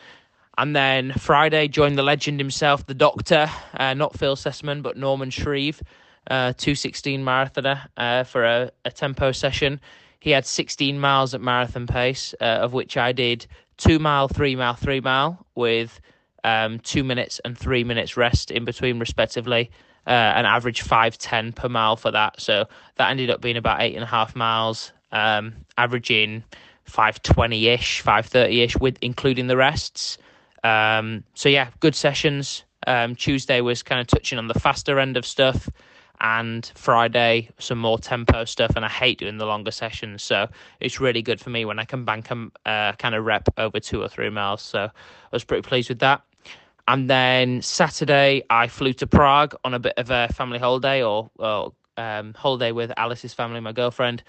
And then Friday joined the legend himself, the doctor, uh, not Phil Sesemann, but Norman Shreve, uh, 216 marathoner uh, for a, a tempo session. He had 16 miles at marathon pace, uh, of which I did two mile, three mile, three mile with um, two minutes and three minutes rest in between, respectively. Uh, an average 510 per mile for that. So that ended up being about eight and a half miles, um, averaging 520 ish, 530 ish, with including the rests. Um, so yeah, good sessions. Um, Tuesday was kind of touching on the faster end of stuff, and Friday some more tempo stuff. And I hate doing the longer sessions, so it's really good for me when I can bank a uh, kind of rep over two or three miles. So I was pretty pleased with that. And then Saturday, I flew to Prague on a bit of a family holiday or, or um, holiday with Alice's family, my girlfriend.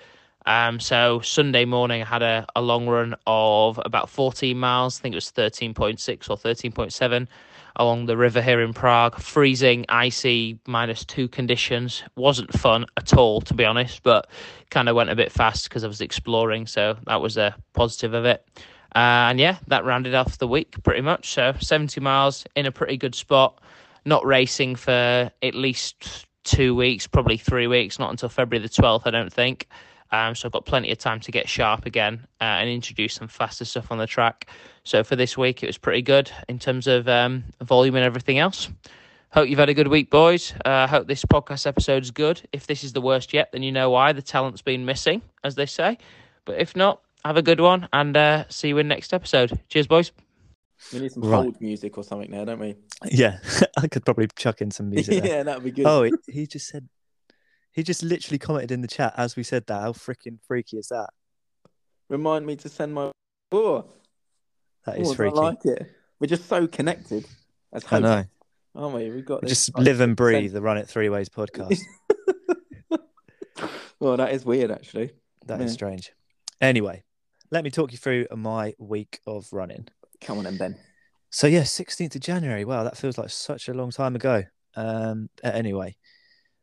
Um, so Sunday morning, I had a, a long run of about 14 miles. I think it was 13.6 or 13.7 along the river here in Prague. Freezing, icy, minus two conditions. Wasn't fun at all, to be honest, but kind of went a bit fast because I was exploring. So that was a positive of it. Uh, and yeah, that rounded off the week pretty much. So 70 miles in a pretty good spot. Not racing for at least two weeks, probably three weeks, not until February the 12th, I don't think. Um, so I've got plenty of time to get sharp again uh, and introduce some faster stuff on the track. So for this week, it was pretty good in terms of um, volume and everything else. Hope you've had a good week, boys. Uh, hope this podcast episode is good. If this is the worst yet, then you know why. The talent's been missing, as they say. But if not, have a good one and uh, see you in next episode. Cheers, boys.
We need some
Right.
hold music or something now, don't we?
Yeah, <laughs> I could probably chuck in some music. <laughs>
yeah, that'd be good.
Oh, he, he just said, he just literally commented in the chat as we said that. How freaking freaky is that?
Remind me to send my. Oh,
That is
oh, I
freaky.
like it. We're just so connected as
I know.
aren't we? We've got
We just live and
6%.
breathe the Run It Three Ways podcast. <laughs>
well, that is weird, actually.
That is
Yeah.
strange. Anyway, let me talk you through my week of running.
Come on, then, Ben.
So yeah, 16th of January. Wow, that feels like such a long time ago. Um, anyway,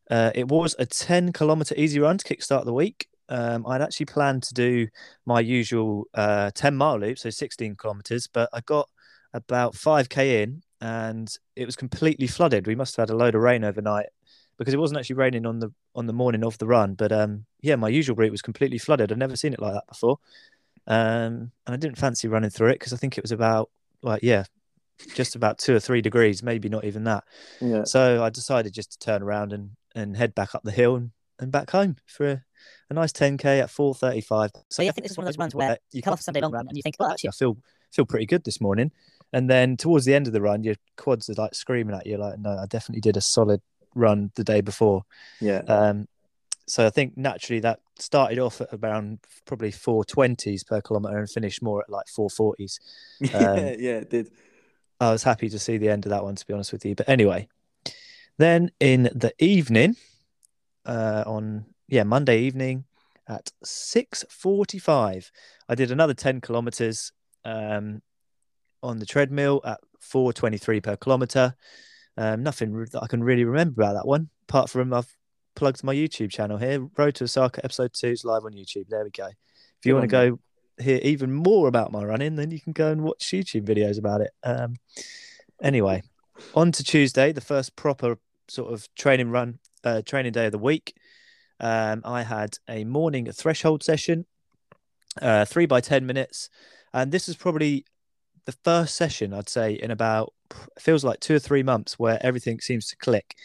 uh, it was a 10 kilometer easy run to kickstart the week. Um, I'd actually planned to do my usual uh, 10 mile loop, so 16 kilometers, but I got about 5k in and it was completely flooded. We must have had a load of rain overnight because it wasn't actually raining on the on the morning of the run. But um, yeah, my usual route was completely flooded. I'd never seen it like that before, um, and I didn't fancy running through it because I think it was about like yeah, just about two or three degrees, maybe not even that.
Yeah.
So I decided just to turn around and, and head back up the hill and, and back home for a, a nice 10k at 4:35.
So yeah, I think this is one of those runs where you come off a Sunday long run and you think, well, actually,
I feel feel pretty good this morning. And then towards the end of the run, your quads are like screaming at you, like, no, I definitely did a solid run the day before.
Yeah.
Um, so I think naturally that started off at around probably 420s per kilometer and finished more at like 440s. <laughs>
yeah,
Um,
yeah, it did.
I was happy to see the end of that one, to be honest with you. But anyway, then in the evening, uh, on yeah Monday evening at six forty-five, I did another ten kilometers um, on the treadmill at four twenty-three per kilometer. Um, nothing that I can really remember about that one, apart from I've plugged my YouTube channel here. Road to Osaka episode two is live on YouTube. There we go. If you
Good
want to go hear even more about my running, then you can go and watch YouTube videos about it. Um, anyway, on to Tuesday, the first proper sort of training run, uh, training day of the week. Um, I had a morning threshold session, uh, three by 10 minutes. And this is probably the first session, I'd say, in about, feels like two or three months where everything seems to click.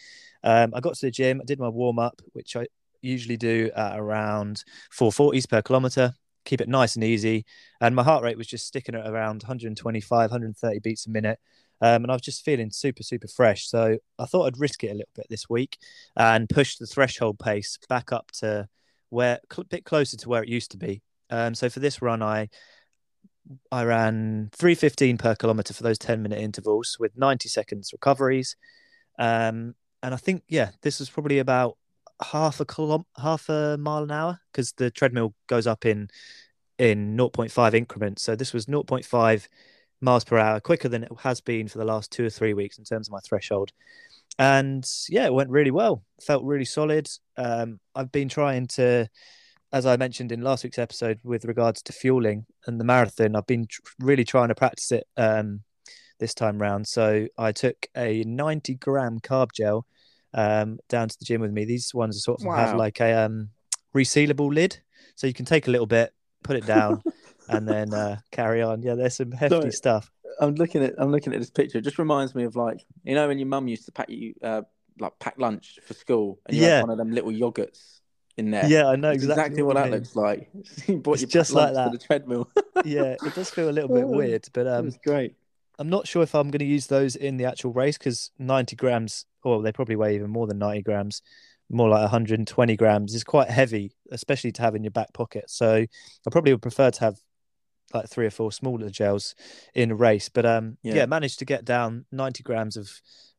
Um, I got to the gym, I did my warm up, which I usually do at around 440s per kilometer, keep it nice and easy. And my heart rate was just sticking at around 125, 130 beats a minute. Um, and I was just feeling super, super fresh. So I thought I'd risk it a little bit this week and push the threshold pace back up to where a bit closer to where it used to be. Um, so for this run, I I ran 315 per kilometer for those 10 minute intervals with 90 seconds recoveries. Um, and I think, yeah, this was probably about half a kilom- half a mile an hour because the treadmill goes up in in 0.5 increments. So this was 0.5 miles per hour, quicker than it has been for the last two or three weeks in terms of my threshold. And yeah, it went really well. Felt really solid. Um, I've been trying to, as I mentioned in last week's episode, with regards to fueling and the marathon, I've been tr- really trying to practice it um, this time round. So I took a 90 gram carb gel um, down to the gym with me. These ones are sort of have like a um, resealable lid, so you can take a little bit, put it down, <laughs> and then uh, carry on. Yeah, there's some hefty
Sorry.
stuff.
I'm looking at I'm looking at this picture. It just reminds me of like you know when your mum used to pack you uh, like pack lunch for school and you
Yeah.
had one of them little yogurts in there.
Yeah, I know exactly,
exactly, what,
you
that looks like. <laughs>
It's just like that.
the treadmill. <laughs>
yeah, it does feel a little bit
Oh, <laughs>
weird, but um,
was great.
I'm not sure if I'm going to use those in the actual race because 90 grams, or they probably weigh even more than 90 grams, more like 120 grams is quite heavy, especially to have in your back pocket. So I probably would prefer to have like three or four smaller gels in a race. But um, yeah.
Yeah.
managed to get down 90 grams of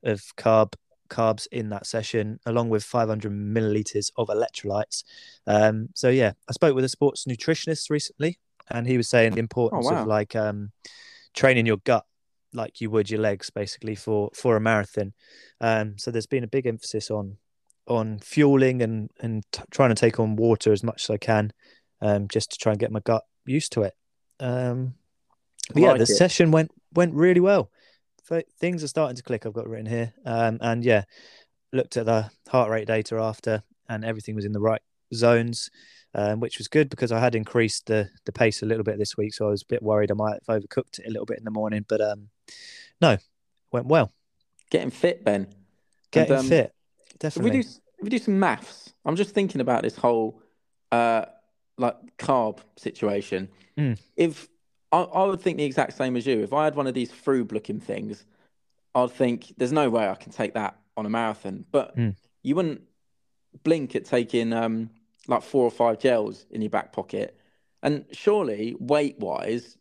of carb carbs in that session, along with 500 milliliters of electrolytes. Um, so yeah, I spoke with a sports nutritionist recently, and he was saying the importance
wow.
of like um, training your gut like you would your legs basically for for a marathon um so there's been a big emphasis on on fueling and and t- trying to take on water as much as i can um just to try and get my gut used to it um but yeah the
it.
session went went really well Th- things are starting to click i've got written here um and yeah looked at the heart rate data after and everything was in the right zones um, which was good because I had increased the the pace a little bit this week, so I was a bit worried I might have overcooked it a little bit in the morning. But um, no, went well.
Getting fit, Ben.
Getting
um,
fit,
If we do if we do some maths, I'm just thinking about this whole uh like carb situation.
Mm.
If I, I would think the exact same as you. If I had one of these frube looking things, I'd think there's no way I can take that on a marathon. But
Mm.
you wouldn't blink at taking um like four or five gels in your back pocket. And surely weight wise,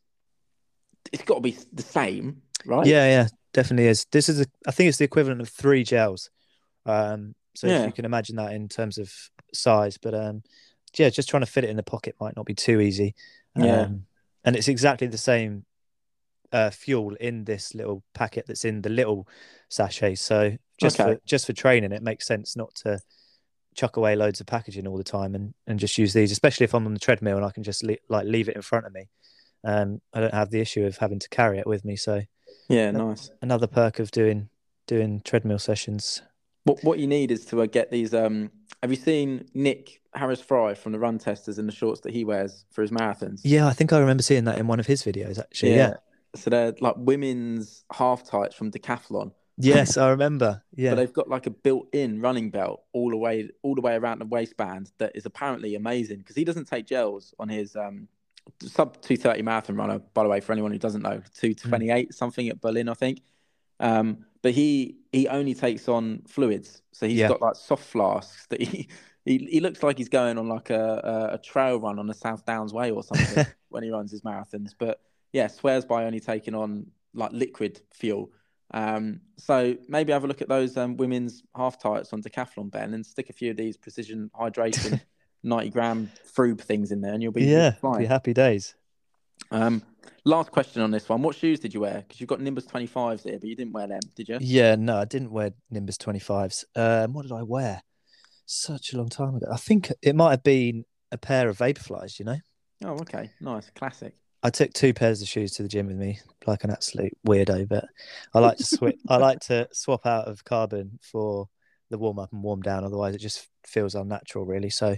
it's got to be the same, right?
Yeah, yeah, definitely is. This is, a, I think it's the equivalent of three gels. Um, so if
Yeah.
you can imagine that in terms of size, but um, yeah, just trying to fit it in the pocket might not be too easy.
Yeah.
Um, and it's exactly the same uh, fuel in this little packet that's in the little sachet. So just
Okay.
for just for training, it makes sense not to chuck away loads of packaging all the time and, and just use these, especially if I'm on the treadmill and I can just le- like leave it in front of me. Um, I don't have the issue of having to carry it with me. So
Yeah, nice.
another perk of doing doing treadmill sessions.
What what you need is to uh, get these. Um, have you seen Nick Harris Fry from the Run Testers in the shorts that he wears for his marathons?
Yeah, I think I remember seeing that in one of his videos actually. Yeah.
So they're like women's half tights from Decathlon,
Yes, I remember. <laughs> Yeah.
but
Yeah.
they've got like a built-in running belt all the way all the way around the waistband that is apparently amazing because he doesn't take gels on his um sub 230 marathon runner by the way for anyone who doesn't know 228 something at berlin i think um but he he only takes on fluids. So he's
Yeah.
got like soft flasks that he, he he looks like he's going on like a, a, a trail run on the South Downs Way or something <laughs> when he runs his marathons. But yeah, swears by only taking on like liquid fuel. Um, so maybe have a look at those um, women's half tights on Decathlon, Ben, and stick a few of these precision hydration <laughs> 90 gram frube things in there, and you'll be
yeah,
fine.
be happy days.
Um, last question on this one: What shoes did you wear? Because you've got Nimbus 25s here, but you didn't wear them, did you?
Yeah, no, I didn't wear Nimbus 25s. Um, what did I wear? Such a long time ago. I think it might have been a pair of Vaporflies, you know?
Oh, okay, nice, classic.
I took two pairs of shoes to the gym with me, like an absolute weirdo, but I like to switch I like to <laughs> swap out of carbon for the warm up and warm down, otherwise it just feels unnatural really. So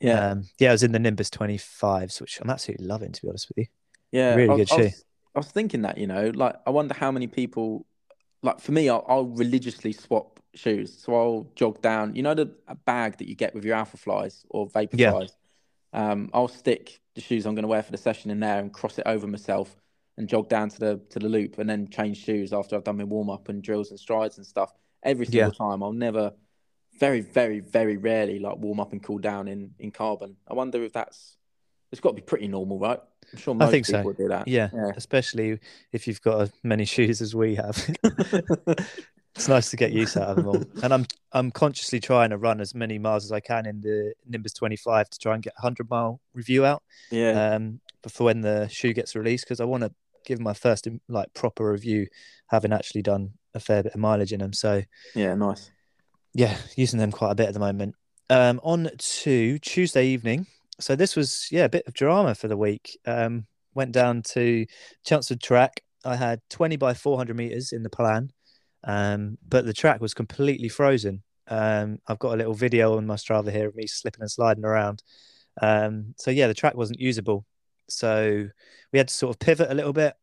Yeah,
um, yeah, I was in the Nimbus 25s, which I'm absolutely loving to be honest with you.
yeah,
really
I,
good
I
shoe.
I was thinking that, you know, like I wonder how many people, like for me, I'll, I'll religiously swap shoes. So I'll jog down, you know, the a bag that you get with your Alpha Flies or Vapor
Yeah.
Flies. Um, I'll stick the shoes I'm going to wear for the session in there and cross it over myself and jog down to the to the loop and then change shoes after I've done my warm up and drills and strides and stuff. Every single
Yeah.
time, I'll never, very, very, very rarely like warm up and cool down in in carbon. I wonder if that's it's got to be pretty normal, right? I'm sure most
think so.
do that.
Yeah,
yeah.
especially if you've got as many shoes as we have. <laughs> <laughs> it's nice to get use out of them all. And I'm I'm consciously trying to run as many miles as I can in the Nimbus 25 to try and get a 100 mile review out
yeah.
um, before when the shoe gets released because I want to give my first like proper review, having actually done a fair bit of mileage in them. So
yeah, nice.
yeah, using them quite a bit at the moment. Um, on to Tuesday evening. So this was yeah a bit of drama for the week. Um, went down to Chelmsford track. I had 20 by 400 meters in the plan, um, but the track was completely frozen. Um, I've got a little video on my Strava here of me slipping and sliding around. Um, so yeah, the track wasn't usable. So we had to sort of pivot a little bit.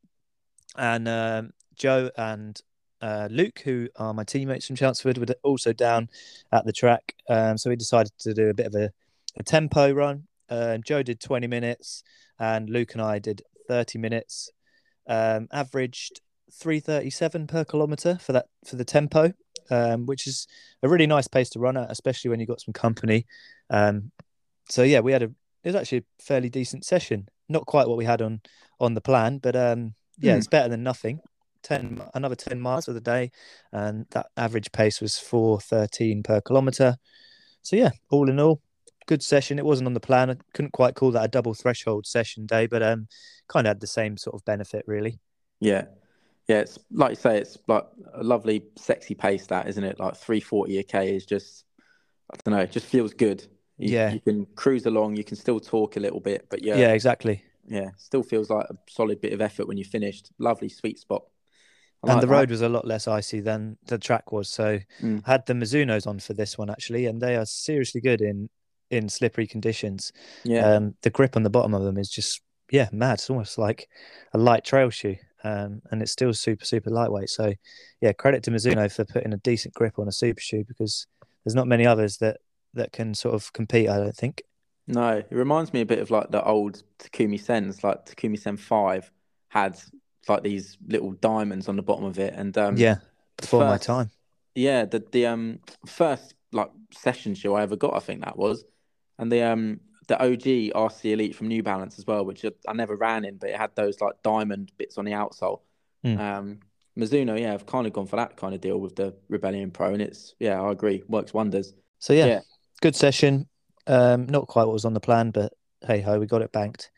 And um, Joe and uh, Luke, who are my teammates from Chelmsford, were also down at the track. Um, so we decided to do a bit of a, a tempo run. Um, Joe did 20 minutes, and Luke and I did 30 minutes. Um, averaged 337 per kilometer for that for the tempo, um, which is a really nice pace to run at, especially when you've got some company. Um, so yeah, we had a it was actually a fairly decent session. Not quite what we had on on the plan, but um, yeah,
Hmm.
it's better than nothing. 10 another 10 miles for the day and that average pace was 413 per kilometer so yeah all in all good session it wasn't on the plan i couldn't quite call that a double threshold session day but um kind of had the same sort of benefit really
Yeah. Yeah, it's like you say, it's like a lovely, sexy pace. That isn't it? Like three forty a k is just, I don't know, it just feels good. You,
Yeah.
you can cruise along. You can still talk a little bit, but yeah,
yeah exactly
yeah, still feels like a solid bit of effort when you're finished. Lovely, sweet spot. I
and
like
the
that.
road was a lot less icy than the track was so
Mm.
I had the mizunos on for this one actually and they are seriously good in in slippery conditions
yeah,
um the grip on the bottom of them is just yeah mad. It's almost like a light trail shoe um and it's still super super lightweight. So yeah credit to mizuno for putting a decent grip on a super shoe because there's not many others that that can sort of compete i don't think.
No, it reminds me a bit of like the old Takumi Sens. Like Takumi Sen Five had like these little diamonds on the bottom of it, and um,
yeah before my time.
Yeah, the the um first like session shoe I ever got, I think that was, and the um the OG RC Elite from New Balance as well, which I, never ran in, but it had those like diamond bits on the outsole.
Mm.
Um, Mizuno, yeah, I've kind of gone for that kind of deal with the Rebellion Pro, and it's yeah, I agree, works wonders.
so yeah,
Yeah.
good session um not quite what was on the plan but hey ho we got it banked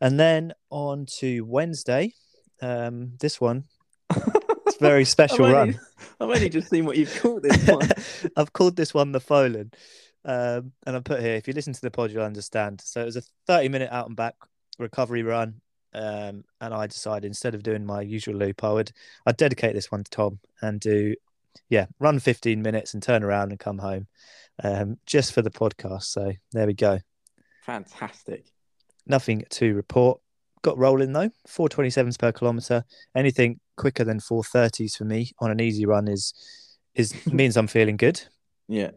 and then on to wednesday um this one <laughs> it's a very special
I've
run <laughs>
I've only just seen what you've called this one. <laughs>
I've called this one the Folan. Um, and I put here, if you listen to the pod, you'll understand. So it was a 30 minute out and back recovery run. Um, and I decided instead of doing my usual loop, I would I'd dedicate this one to Tom and do, yeah, run 15 minutes and turn around and come home um, just for the podcast. So there we go.
Fantastic.
Nothing to report. Got rolling though, 427s per kilometer. Anything quicker than 430s for me on an easy run is is <laughs> means I'm feeling good.
Yeah.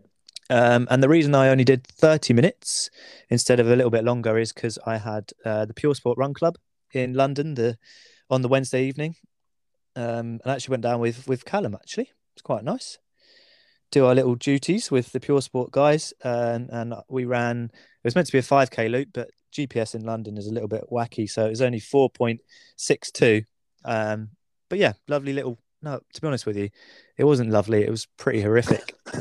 Um, and the reason I only did 30 minutes instead of a little bit longer is because I had uh, the Pure Sport Run Club in London the on the Wednesday evening. um, and actually went down with with Callum. Actually, it's quite nice. Do our little duties with the Pure Sport guys, and and we ran. It was meant to be a five k loop, but GPS in London is a little bit wacky, so it was only four point six two. Um, but yeah, lovely little. No, to be honest with you, it wasn't lovely. It was pretty horrific. <laughs>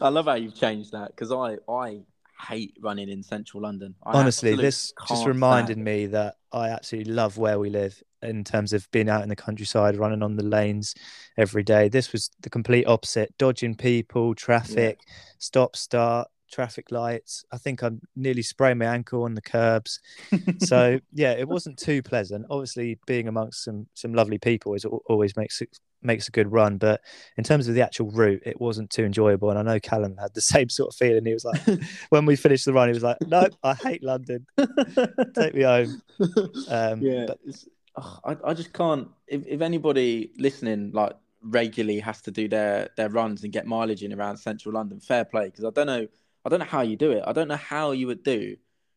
I love how you've changed that because I I hate running in central London. I
Honestly, this just reminded
stand
me that I absolutely love where we live in terms of being out in the countryside, running on the lanes every day. This was the complete opposite dodging people, traffic, stop, start, traffic lights. I think I'm nearly spraying my ankle on the curbs. <laughs> So, yeah, it wasn't too pleasant. Obviously, being amongst some, some lovely people is always makes it makes a good run but in terms of the actual route it wasn't too enjoyable and i know callum had the <laughs> same sort of feeling he was like <laughs> when we finished the run he was like no i hate london take me home um
yeah,
but
ugh, I, I just can't. If, if anybody listening like regularly has to do their their runs and get mileage in around central London, fair play. Because I don't know, I don't know how you do it. I don't know how you would do.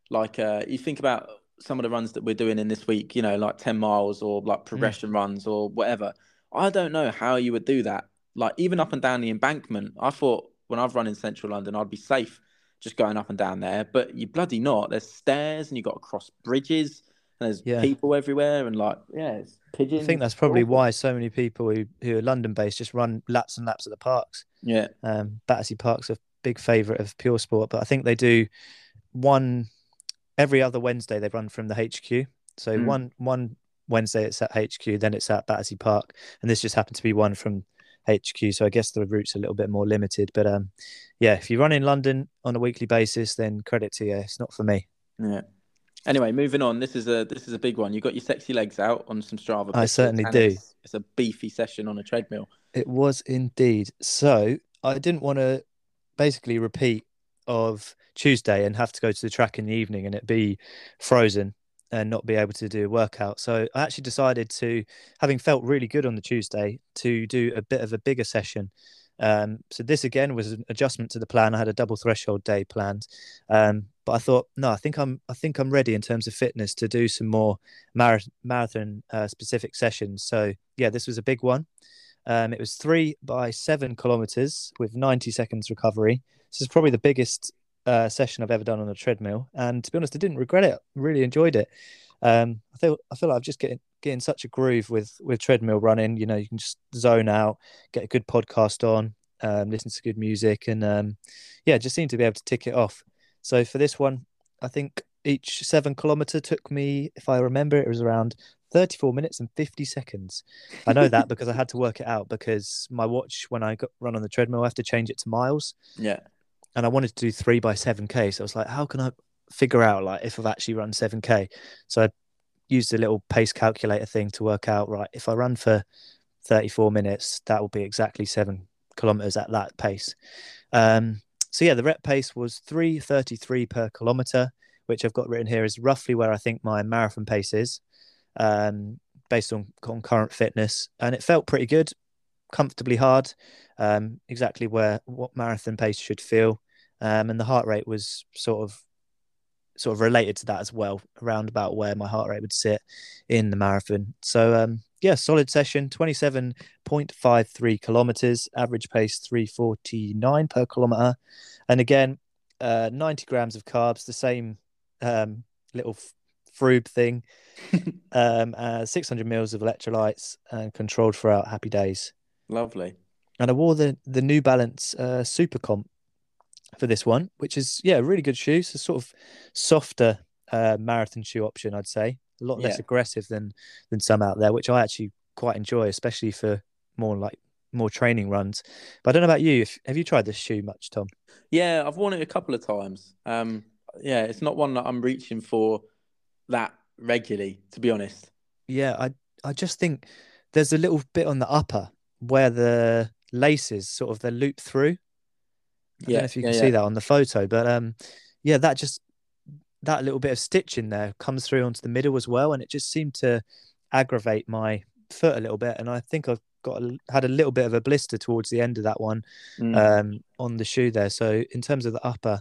Like, uh, you think about some of the runs that we're doing in this week. You know, like ten miles or like progression runs or whatever. I don't know how you would do that. Like even up and down the embankment. I thought when I've run in central London, I'd be safe just going up and down there. But you bloody not. There's stairs and you've got to cross bridges and there's
Yeah.
people everywhere and like yeah, it's pigeons.
i think that's probably why so many people who, who are london based just run laps and laps at the parks
Yeah,
um battersea park's a big favorite of pure sport but i think they do one every other wednesday they run from the hq so
Mm.
one one wednesday it's at hq then it's at battersea park and this just happened to be one from HQ. So I guess the route's a little bit more limited. But um, yeah, if you run in London on a weekly basis, then credit to you. It's not for me.
yeah. Anyway, moving on. This is a this is a big one. You got your sexy legs out on some Strava.
I certainly do.
It's, it's a beefy session on a treadmill.
It was indeed. So I didn't want to basically repeat of Tuesday and have to go to the track in the evening and it be frozen and not be able to do a workout. So I actually decided to, having felt really good on the Tuesday, to do a bit of a bigger session. Um, so this again was an adjustment to the plan. I had a double threshold day planned, um, but I thought, no, I think I'm, I think I'm ready in terms of fitness to do some more mar- marathon uh, specific sessions. So yeah, this was a big one. Um, it was three by seven kilometers with 90 seconds recovery. This is probably the biggest uh, session I've ever done on a treadmill, and to be honest, I didn't regret it. Really enjoyed it. Um, I feel I feel like I've just getting getting such a groove with with treadmill running. You know, you can just zone out, get a good podcast on, um, listen to good music, and um, yeah, just seem to be able to tick it off. So for this one, I think each seven kilometer took me, if I remember, it was around 34 minutes and 50 seconds. I know that <laughs> because I had to work it out because my watch, when I got, run on the treadmill, I have to change it to miles
Yeah,
and I wanted to do three by 7K. So I was like, how can I figure out like if I've actually run 7K? So I used a little pace calculator thing to work out, right, if I run for 34 minutes, that will be exactly seven kilometers at that pace. Um, so yeah, the rep pace was 333 per kilometer, which I've got written here is roughly where I think my marathon pace is, um, based on, on current fitness. And it felt pretty good, comfortably hard, um, exactly where what marathon pace should feel. Um, and the heart rate was sort of sort of related to that as well, around about where my heart rate would sit in the marathon. So um, yeah, solid session, 27.53 kilometers, average pace 349 per kilometer. And again, uh, 90 grams of carbs, the same um, little frube thing, <laughs> um, uh, 600 mils of electrolytes and controlled throughout happy days.
lovely.
And I wore the, the New Balance uh, Super Comp for this one, which is, yeah, a really good shoe. So sort of softer uh, marathon shoe option, I'd say. A lot less
Yeah.
aggressive than than some out there, which I actually quite enjoy, especially for more like more training runs. But I don't know about you. If, have you tried this shoe much, Tom?
Yeah, I've worn it a couple of times. Um, yeah, it's not one that I'm reaching for that regularly, to be honest.
Yeah, I I just think there's a little bit on the upper where the laces sort of they loop through. I don't
Yeah,
know if you can
yeah.
see that on the photo, but um, yeah, that just that little bit of stitch in there comes through onto the middle as well, and it just seemed to aggravate my foot a little bit, and I think I've got a, had a little bit of a blister towards the end of that one
Mm.
um, on the shoe there. So in terms of the upper,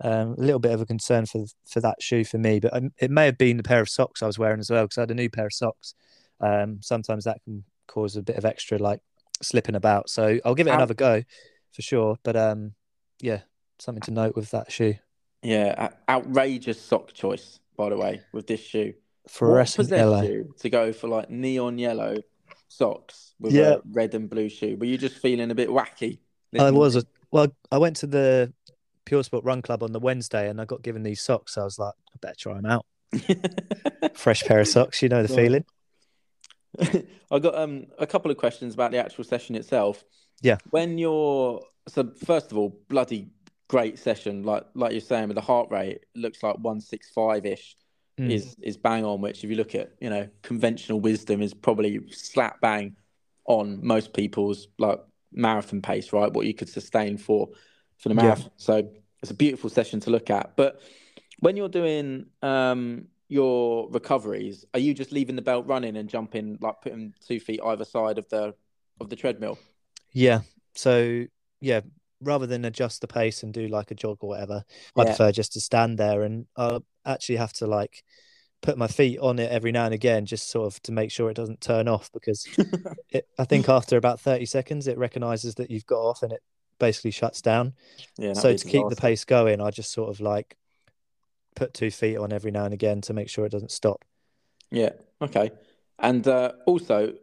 um, a little bit of a concern for for that shoe for me, but um, it may have been the pair of socks I was wearing as well because I had a new pair of socks. Um, sometimes that can cause a bit of extra like slipping about. So I'll give it another go for sure. But um, yeah, something to note with that shoe.
Yeah, outrageous sock choice, by the way, with this shoe.
Fluorescent
what
yellow.
to go for like neon yellow socks with
Yeah.
a red and blue shoe? Were you just feeling a bit wacky?
I was a, well. I went to the Pure Sport Run Club on the Wednesday, and I got given these socks. I was like, I better try them out. <laughs> Fresh pair of socks, you know the
Right.
feeling. <laughs>
I got um a couple of questions about the actual session itself.
Yeah.
When you're so first of all, bloody great session, like like you're saying with the heart rate, it looks like one six five ish
Mm.
is is bang on. Which if you look at you know conventional wisdom is probably slap bang on most people's like marathon pace, right? What you could sustain for for the
Yeah.
So it's a beautiful session to look at. But when you're doing um your recoveries, are you just leaving the belt running and jumping like putting two feet either side of the of the treadmill?
Yeah. So yeah, rather than adjust the pace and do like a jog or whatever, I prefer just to stand there and I'll actually have to like put my feet on it every now and again, just sort of to make sure it doesn't turn off because <laughs> it, I think after about 30 seconds, it recognizes that you've got off and it basically shuts down.
Yeah.
so to keep the pace going, I just sort of like put two feet on every now and again to make sure it doesn't stop.
Yeah. Okay. And uh, also,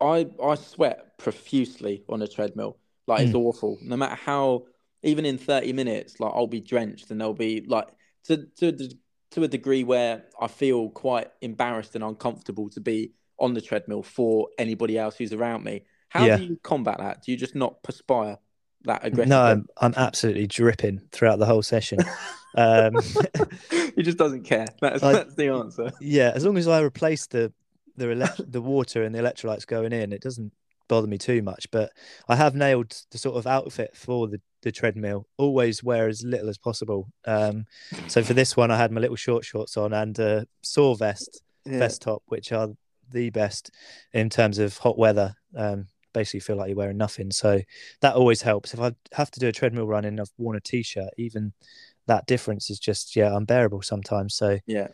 I I sweat profusely on a treadmill. Like it's awful. No matter how, even in thirty minutes, like I'll be drenched, and there'll be like to to to a degree where I feel quite embarrassed and uncomfortable to be on the treadmill for anybody else who's around me. How
Yeah.
do you combat that? Do you just not perspire that aggressively?
No, I'm, I'm absolutely dripping throughout the whole session. um, <laughs>
he just doesn't care. That's,
I-
that's the answer.
yeah, as long as I replace the the elect- the water and the electrolytes going in, it doesn't bother me too much. But I have nailed the sort of outfit for the the treadmill. Always wear as little as possible. Um, so for this one, I had my little short shorts on and a Soar vest,
Yeah.
vest top, which are the best in terms of hot weather. Um, basically, feel like you're wearing nothing. So that always helps. If I have to do a treadmill run and I've worn a t-shirt, even that difference is just yeah unbearable sometimes. So
Yeah.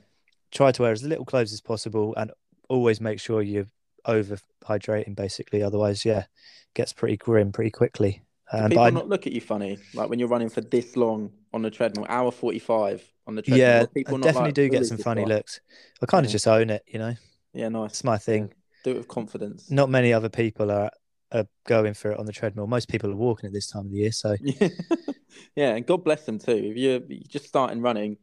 try to wear as little clothes as possible and always make sure you're over hydrating basically otherwise yeah gets pretty grim pretty quickly
Do people
I,
not look at you funny, like when you're running for this long on the treadmill, hour forty-five on the treadmill?
yeah
people
I definitely
like,
do get some funny
guy?"
looks i kind of just own it you know
Yeah, nice.
it's my thing
Do it with confidence.
not many other people are, are going for it on the treadmill most people are walking at this time of the year so
Yeah, <laughs> yeah, and God bless them too. If you're, you're just starting running,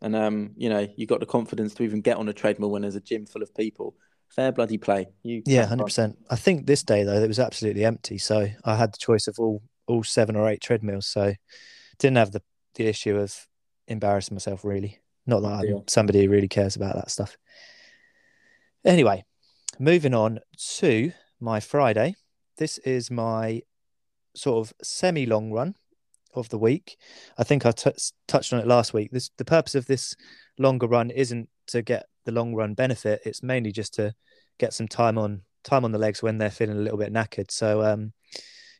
and um, you know, you got the confidence to even get on a treadmill when there's a gym full of people. Fair bloody play. You
yeah 100% i think this day though it was absolutely empty so i had the choice of all all seven or eight treadmills so didn't have the the issue of embarrassing myself really. Not that i'm somebody who really cares about that stuff. Anyway moving on to my friday. This is my sort of semi long run of the week. I think i t- touched on it last week. This the purpose of this longer run isn't to get the long run benefit it's mainly just to get some time on time on the legs when they're feeling a little bit knackered. So um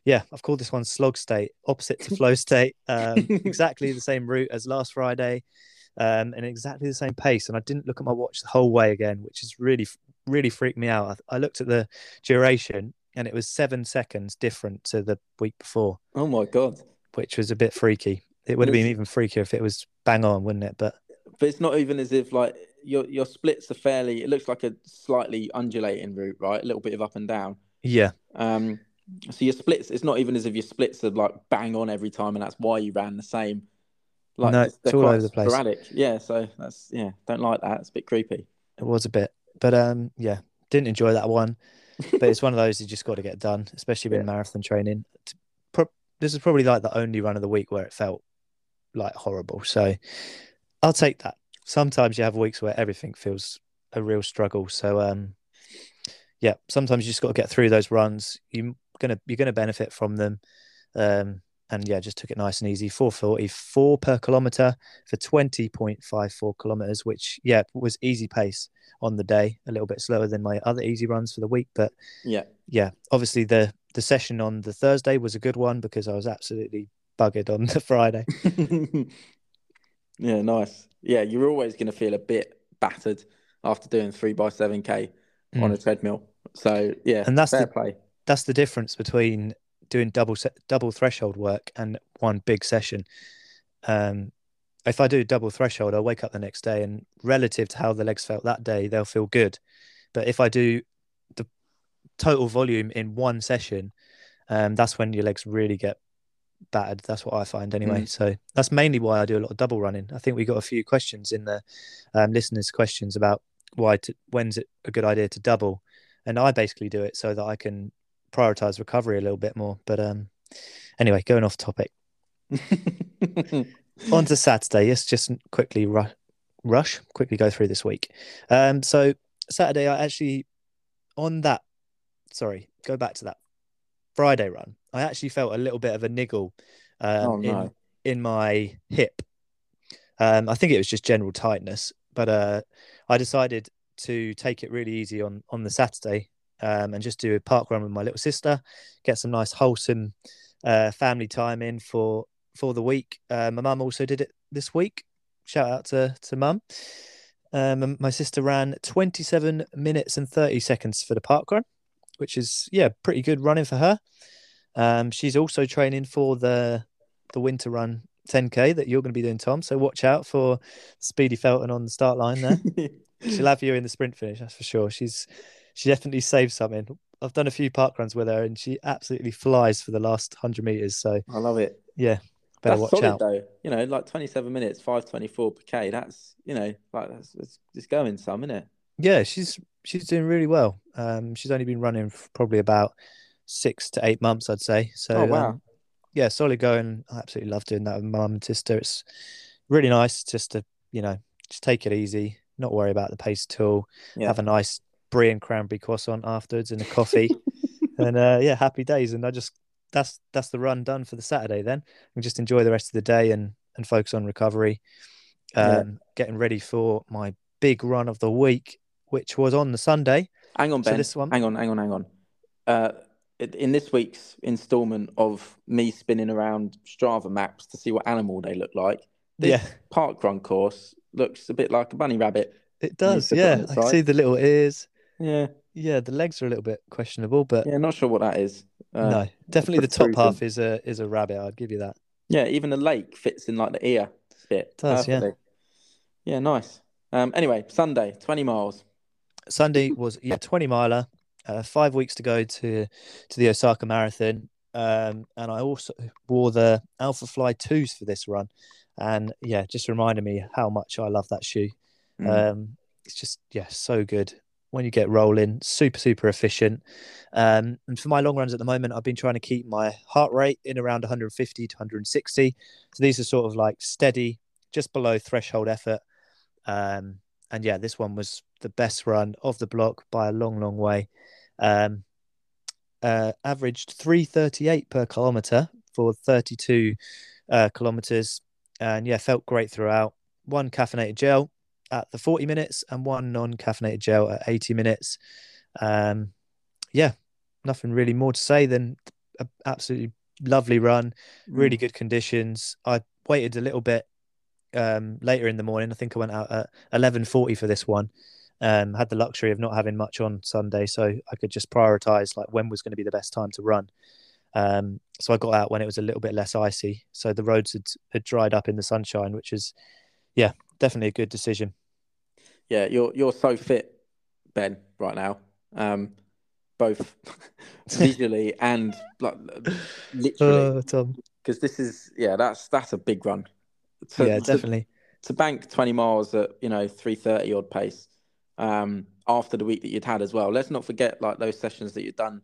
yeah i've called this one slog state opposite to flow state. <laughs> Um exactly the same route as last friday um and exactly the same pace. And i didn't look at my watch the whole way again which is really really freaked me out. I, I looked at the duration and it was seven seconds different to the week before.
Oh my god!
which was a bit freaky. It would have been even freakier if it was bang on wouldn't it? But
But it's not even as if like your your splits are fairly. It looks like a slightly undulating route, right? A little bit of up and down.
yeah
Um, so your splits, it's not even as if your splits are like bang on every time, and that's why you ran the same. Like,
No, it's all over the place.
Sporadic, yeah. So that's yeah, don't like that. It's a bit creepy.
it was a bit but um yeah didn't enjoy that one but it's one of those you just got to get done especially with
Yeah.
marathon training this is probably like the only run of the week where it felt like horrible so i'll take that sometimes you have weeks where everything feels a real struggle. So um yeah sometimes you just got to get through those runs. You're gonna you're gonna benefit from them. Um and yeah just took it nice and easy. 444 per kilometer for 20.54 kilometers which yeah was easy pace on the day. A little bit slower than my other easy runs for the week but
Yeah,
yeah obviously the the session on the thursday was a good one because i was absolutely buggered on <laughs> the friday <laughs>
yeah, nice. Yeah, you're always going to feel a bit battered after doing three by seven k on
Mm.
a treadmill. So yeah,
And that's
fair
the-
play.
That's the difference between doing double double threshold work and one big session. Um, if I do double threshold, I'll wake up the next day and relative to how the legs felt that day, they'll feel good. But if I do the total volume in one session, um, that's when your legs really get battered. That's what I find anyway. So that's mainly why I do a lot of double running. I think we got a few questions in the um, listeners' questions about why to, when's it a good idea to double, and I basically do it so that I can prioritize recovery a little bit more. But um, anyway, going off topic. <laughs> On to Saturday. Let's just quickly ru- rush, quickly go through this week. Um, so Saturday, I actually on that. Sorry, go back to that Friday run. I actually felt a little bit of a niggle um,
Oh, no.
in in my hip. Um, I think it was just general tightness, but uh, I decided to take it really easy on on the Saturday um, and just do a park run with my little sister, get some nice wholesome uh, family time in for for the week. Uh, my mum also did it this week. Shout out to to mum. Um, my sister ran 27 minutes and 30 seconds for the park run, which is yeah pretty good running for her. Um, she's also training for the the winter run 10k that you're going to be doing, Tom. So watch out for Speedy Felton on the start line there. <laughs> She'll have you in the sprint finish, that's for sure. She's she definitely saved something. I've done a few park runs with her, and she absolutely flies for the last hundred meters. So
I love it.
yeah, better
that's
watch
solid
out.
though. You know, like 27 minutes, 524 per K. That's, you know, like that's, it's, it's going some, isn't it?
Yeah, she's she's doing really well. Um, she's only been running for probably about six to eight months, I'd say. So
Oh, wow.
um, yeah, solid going. I absolutely love doing that with mum and sister. It's really nice just to you know just take it easy, not worry about the pace at all.
Yeah.
Have a nice brie and cranberry croissant afterwards and a coffee, <laughs> and uh, yeah, happy days. And I just that's that's the run done for the Saturday. Then and just enjoy the rest of the day and and focus on recovery. Um,
Yeah.
getting ready for my big run of the week, which was on the Sunday.
Hang on,
So
Ben.
this one-
Hang on, hang on, hang on. Uh, in- this week's installment of me spinning around Strava maps to see what animal they look like, this
Yeah.
park run course looks a bit like a bunny rabbit.
It does, yeah. I can see the little ears.
Yeah,
Yeah, the legs are a little bit questionable, but
yeah, not sure what that is. Uh,
no, definitely the top half is a is a rabbit. I'd give you that.
Yeah, even the lake fits in like the ear bit.
Does, yeah.
Yeah, nice. Um, anyway, Sunday, 20 miles.
Sunday was yeah, twenty miler. Uh, five weeks to go to to the Osaka Marathon, um, and I also wore the Alpha Fly twos for this run, and yeah, just reminded me how much I love that shoe.
Mm.
Um, it's just yeah, so good when you get rolling. Super super efficient. Um, and for my long runs at the moment, I've been trying to keep my heart rate in around 150 to 160. So these are sort of like steady, just below threshold effort. Um, and yeah, this one was the best run of the block by a long, long way. Um, uh, averaged 338 per kilometer for 32 uh, kilometers. And yeah, felt great throughout. One caffeinated gel at the 40 minutes and one non caffeinated gel at 80 minutes. Um, yeah, nothing really more to say than absolutely lovely run, really good conditions. I waited a little bit um, later in the morning. I think I went out at 11:40 for this one. Um, had the luxury of not having much on Sunday, so I could just prioritize like when was going to be the best time to run. Um, so I got out when it was a little bit less icy, so the roads had, had dried up in the sunshine, which is, yeah, definitely a good decision.
Yeah, you're you're so fit, Ben, right now. Um, both <laughs> visually <laughs> and like literally,
Oh, Tom.
because this is yeah, that's that's a big run. To,
yeah,
to-
definitely.
to bank 20 miles at you know 330 odd pace um after the week that you'd had as well let's not forget like those sessions that you'd done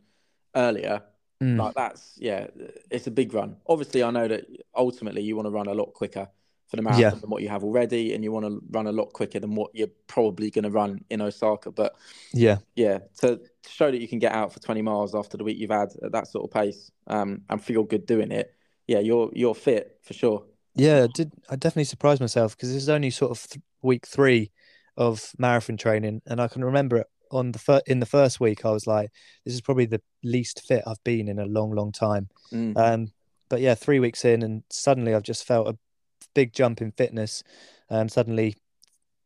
earlier
Mm.
like that's yeah it's a big run obviously i know that ultimately you want to run a lot quicker for the marathon
Yeah.
than what you have already and you want to run a lot quicker than what you're probably going to run in osaka but
Yeah,
yeah to, show that you can get out for 20 miles after the week you've had at that sort of pace um and feel good doing it yeah you're you're fit for sure
yeah. I did I definitely surprised myself because this is only sort of th- week three of marathon training, and I can remember it on the fir- in the first week. I was like, this is probably the least fit I've been in a long, long time.
Mm.
Um, but yeah, three weeks in, and suddenly I've just felt a big jump in fitness. Um, suddenly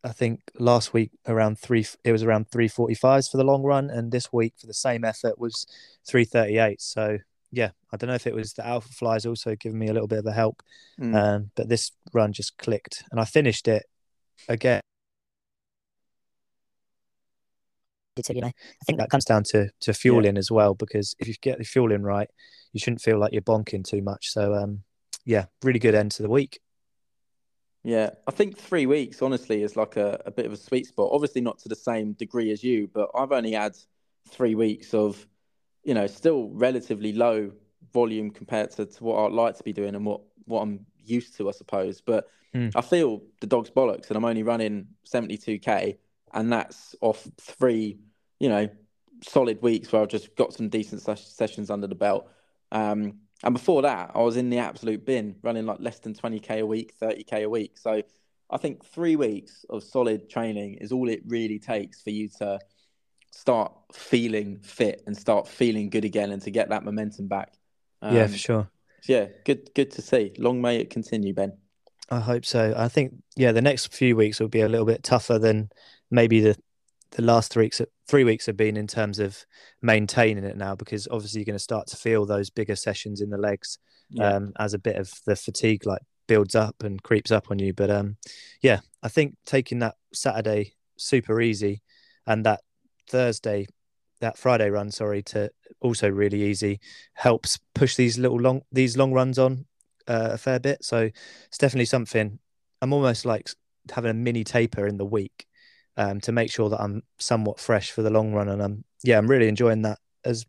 I think last week around three, it was around three forty fives for the long run, and this week for the same effort was three thirty eight. So yeah, I don't know if it was the alpha flies also giving me a little bit of a help,
Mm.
um, but this run just clicked, and I finished it again.
Did too, you know. I
I think
think
that comes down to to fueling as well because if you get the fueling right, you shouldn't feel like you're bonking too much. So um, yeah, really good end to the week.
Yeah, I think three weeks, honestly, is like a, a bit of a sweet spot. Obviously, not to the same degree as you, but I've only had three weeks of, you know, still relatively low volume compared to, to what I'd like to be doing and what, what I'm used to, I suppose. But
Mm.
I feel the dog's bollocks and I'm only running 72K, and that's off three, you know, solid weeks where I've just got some decent ses- sessions under the belt. Um, and before that, I was in the absolute bin, running like less than 20k a week, 30k a week. So I think three weeks of solid training is all it really takes for you to start feeling fit and start feeling good again and to get that momentum back.
yeah,
Um,
for sure.
Yeah, good, good to see. Long may it continue, Ben.
I hope so. I think yeah, the next few weeks will be a little bit tougher than maybe the the last three weeks three weeks have been in terms of maintaining it now because obviously you're going to start to feel those bigger sessions in the legs
Yeah,
um, as a bit of the fatigue like builds up and creeps up on you. But um, yeah, I think taking that Saturday super easy and that Thursday, that Friday run, sorry, to also really easy helps push these little long these long runs on uh, a fair bit. So it's definitely something. I'm almost like having a mini taper in the week um, to make sure that I'm somewhat fresh for the long run, and I'm yeah, I'm really enjoying that as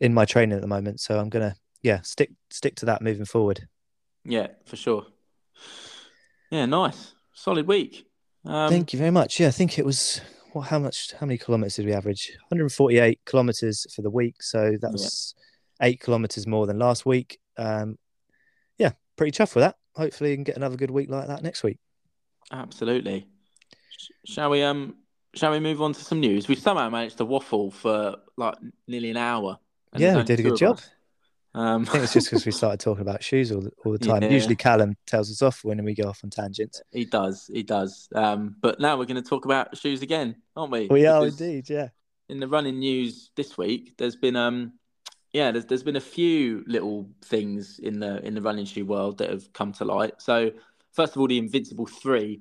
in my training at the moment. So I'm gonna yeah stick stick to that moving forward.
yeah, for sure. Yeah, nice, solid week. Um,
Thank you very much. Yeah, I think it was what how much how many kilometers did we average? 148 kilometers for the week. So that
Yeah.
was eight kilometers more than last week. Um, yeah, pretty chuffed with that. Hopefully, you can get another good week like that next week.
Absolutely. Sh- Shall we um shall we move on to some news? We somehow managed to waffle for like nearly an hour.
yeah, we did a good job.
Um,
I think it's just because we <laughs> started talking about shoes all the, all the time.
Yeah.
Usually, Callum tells us off when we go off on tangents.
he does, he does. Um, but now we're going to talk about shoes again, aren't we?
We are
Because
indeed, yeah.
In the running news this week, there's been um, yeah, there's there's been a few little things in the in the running shoe world that have come to light. So first of all, the Invincible Three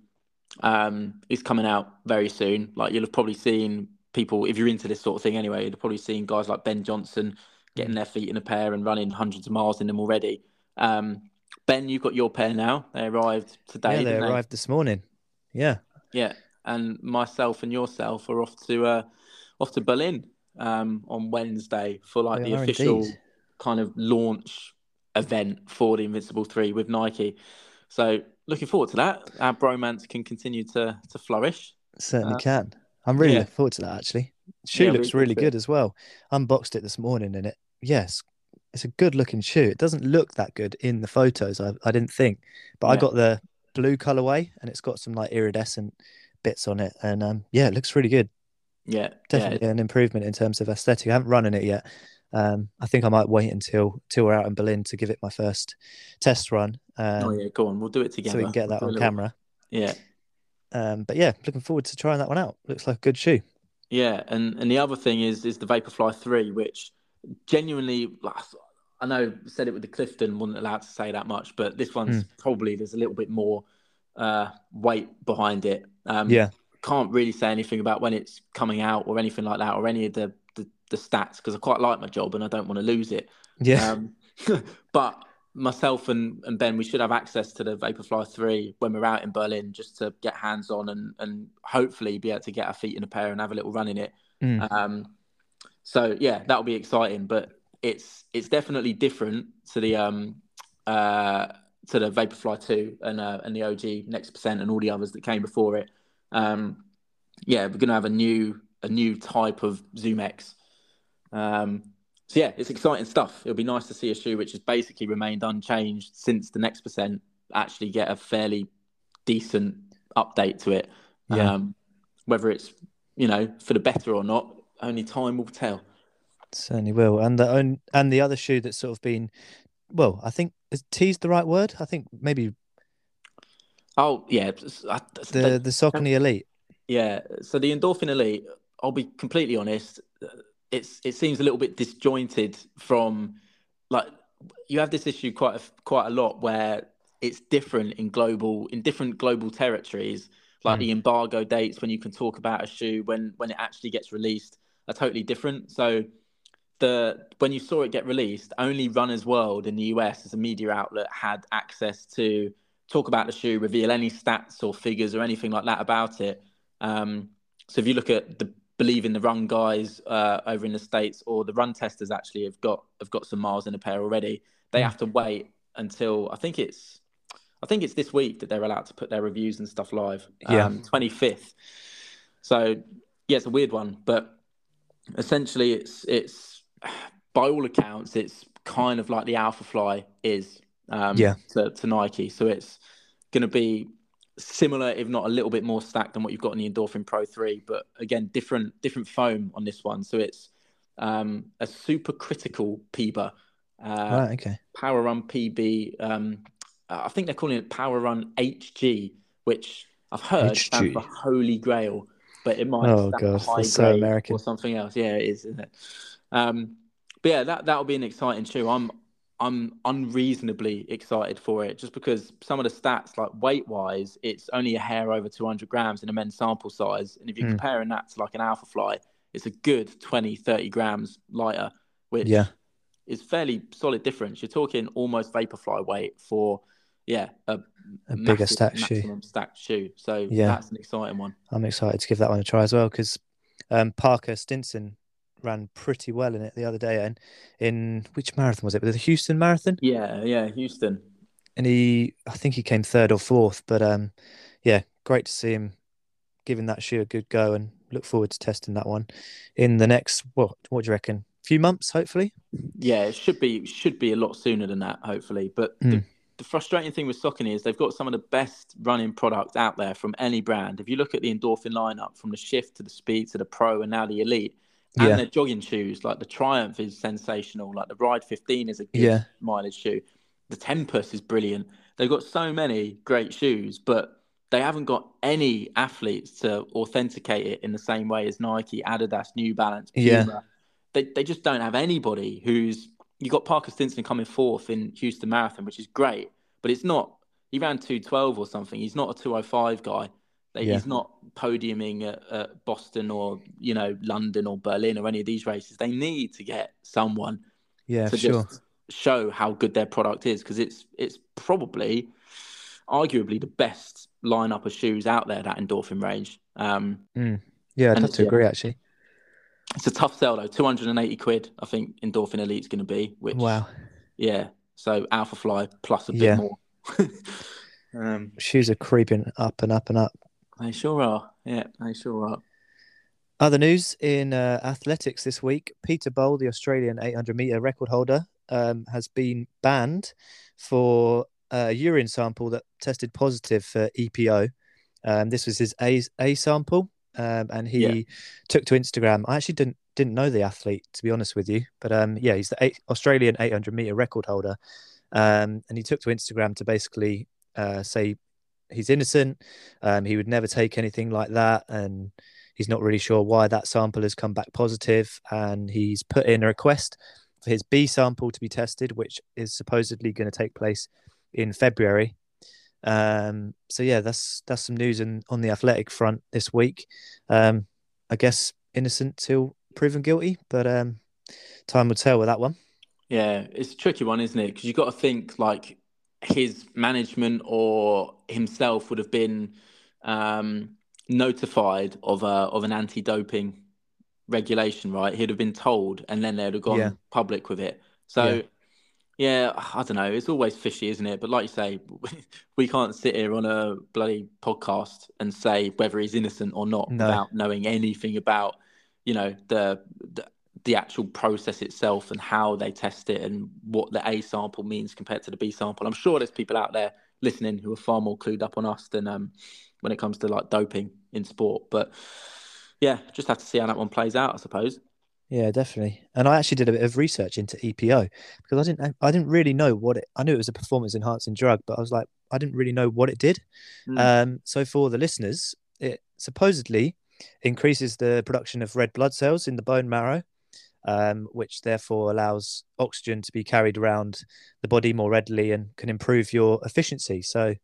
um, is coming out very soon. Like you'll have probably seen people, if you're into this sort of thing anyway, you'll have probably seen guys like Ben Johnson getting their feet in a pair and running hundreds of miles in them already. Um, ben, you've got your pair now. They arrived today.
yeah, they arrived this morning. Yeah,
Yeah, and myself and yourself are off to uh, off to Berlin um, on Wednesday for like the official
indeed.
kind of launch event for the Invincible Three with Nike. So looking forward to that. Our bromance can continue to to flourish.
certainly
Uh,
can. I'm really
yeah.
looking forward to that actually. Shoe
Yeah,
looks
really
really
good
as well. Unboxed it this morning and it, yes, it's a good looking shoe. It doesn't look that good in the photos. I, I didn't think, but I got the blue colorway and it's got some like iridescent bits on it. And um, yeah, it looks really good.
Yeah,
Definitely an improvement in terms of aesthetic. I haven't run in it yet. Um, I think I might wait until till we're out in Berlin to give it my first test run. Um,
Oh yeah, go on. We'll do it together.
so we can get
We'll
that
do
on
little-
camera.
Yeah,
Um, but yeah, looking forward to trying that one out. Looks like a good shoe.
Yeah, and and the other thing is is the Vaporfly three, which genuinely, I know said it with the Clifton, wasn't allowed to say that much, but this one's probably there's a little bit more uh, weight behind it. Um,
Yeah.
can't really say anything about when it's coming out or anything like that, or any of the the, stats because I quite like my job and I don't want to lose it.
Yeah.
Um, <laughs> but myself and, and Ben, we should have access to the Vaporfly 3 when we're out in Berlin just to get hands on and, and hopefully be able to get our feet in a pair and have a little run in it.
Mm.
Um, so yeah, that'll be exciting, but it's it's definitely different to the um uh to the Vaporfly 2 and uh, and the OG Next Percent and all the others that came before it. Um, yeah, we're gonna have a new a new type of Zoom X. Um, so yeah, it's exciting stuff. It'll be nice to see a shoe which has basically remained unchanged since the Next Percent actually get a fairly decent update to it.
Yeah.
Um, whether it's you know for the better or not, only time will tell.
Certainly will. And the own and the other shoe that's sort of been, well, I think is teased the right word. I think maybe
Oh yeah, I-
the the Saucony Elite.
Yeah. So the endorphin elite, I'll be completely honest, it's it seems a little bit disjointed from like you have this issue quite a, quite a lot where it's different in global in different global territories. Like
Mm.
the embargo dates when you can talk about a shoe when when it actually gets released are totally different. So the when you saw it get released only runners world in the us as a media outlet had access to talk about the shoe reveal any stats or figures or anything like that about it. Um, so if you look at the believe in the run guys uh, over in the states or the run testers actually have got have got some miles in a pair already they
Mm.
have to wait until i think it's i think it's this week that they're allowed to put their reviews and stuff live
Yeah.
um, 25th so yeah it's a weird one but essentially it's it's by all accounts it's kind of like the alpha fly is um,
Yeah.
to, to nike so it's going to be similar if not a little bit more stacked than what you've got in the endorphin pro 3 but again different different foam on this one so it's um, a super critical PEBA uh,
right. Okay.
Power Run PB. Um, I think they're calling it Power Run HG, which I've heard stands for Holy Grail, but it might
Oh,
stand for
God,
high
that's so American.
or something else. Yeah, it is, isn't it? Um, but yeah, that that'll be an exciting shoe. I'm I'm unreasonably excited for it just because some of the stats, like weight wise, it's only a hair over 200 grams in a men's sample size, and if you're
Mm.
comparing that to like an Alpha Fly, it's a good 20 30 grams lighter, which
Yeah.
is fairly solid difference. You're talking almost Vaporfly weight for, yeah, a,
A bigger stack shoe.
stacked shoe. So
Yeah.
that's an exciting one.
I'm excited to give that one a try as well because um, Parker Stinson ran pretty well in it the other day. And in which marathon was it? Was it the Houston Marathon?
Yeah, yeah, Houston.
And he, I think he came third or fourth. But um, yeah, great to see him giving that shoe a good go and look forward to testing that one in the next, what, what do you reckon? few months, hopefully.
Yeah, it should be should be a lot sooner than that, hopefully. But the,
Mm.
the frustrating thing with Saucony is they've got some of the best running product out there from any brand. If you look at the endorphin lineup, from the shift to the speed to the pro and now the elite, and
Yeah.
their jogging shoes, like the Triumph is sensational, like the Ride 15 is a good
Yeah.
mileage shoe. The Tempus is brilliant. They've got so many great shoes, but they haven't got any athletes to authenticate it in the same way as Nike, Adidas, New Balance,
Yeah.
They they just don't have anybody who's you got Parker Stinson coming fourth in Houston Marathon, which is great, but it's not. He ran two twelve or something. He's not a two oh five guy.
Yeah.
He's not podiuming at, at Boston or you know London or Berlin or any of these races. They need to get someone
Yeah,
to
sure.
just show how good their product is because it's it's probably arguably the best lineup of shoes out there that endorphin range. Um,
Yeah, I'd have to
yeah.
agree, actually.
it's a tough sell though, two hundred and eighty quid. I think endorphin elite's going to be. Which
Wow.
yeah. So Alpha Fly plus a bit
Yeah.
more. <laughs> um,
Shoes are creeping up and up and up.
They sure are. Yeah, they sure are.
Other news in uh, athletics this week: Peter Bol, the Australian 800 meter record holder, um, has been banned for a urine sample that tested positive for EPO. Um, this was his A, a sample, um, and he
Yeah.
took to Instagram. I actually didn't didn't know the athlete to be honest with you, but um, yeah, he's the eight, Australian 800 meter record holder, um, and he took to Instagram to basically uh, say he's innocent. Um, he would never take anything like that, and he's not really sure why that sample has come back positive. And he's put in a request for his B sample to be tested, which is supposedly going to take place in February. Um, so yeah, that's that's some news in, on the athletic front this week. Um, I guess innocent till proven guilty, but um, time will tell with that one.
Yeah, it's a tricky one, isn't it? Because you've got to think like his management or himself would have been um, notified of a of an anti-doping regulation, right? He'd have been told, and then they'd have gone
Yeah.
public with it. So,
Yeah.
yeah. I don't know. It's always fishy, isn't it? But like you say, <laughs> we can't sit here on a bloody podcast and say whether he's innocent or not
No.
without knowing anything about, you know, the, the the actual process itself and how they test it and what the A sample means compared to the B sample. I'm sure there's people out there listening who are far more clued up on us than um, when it comes to like doping in sport. But yeah, just have to see how that one plays out, I suppose.
Yeah, definitely. And I actually did a bit of research into EPO because I didn't I didn't really know what it I knew it was a performance enhancing drug, but I was like I didn't really know what it did.
Mm.
Um, so for the listeners, it supposedly increases the production of red blood cells in the bone marrow, um, which therefore allows oxygen to be carried around the body more readily and can improve your efficiency. So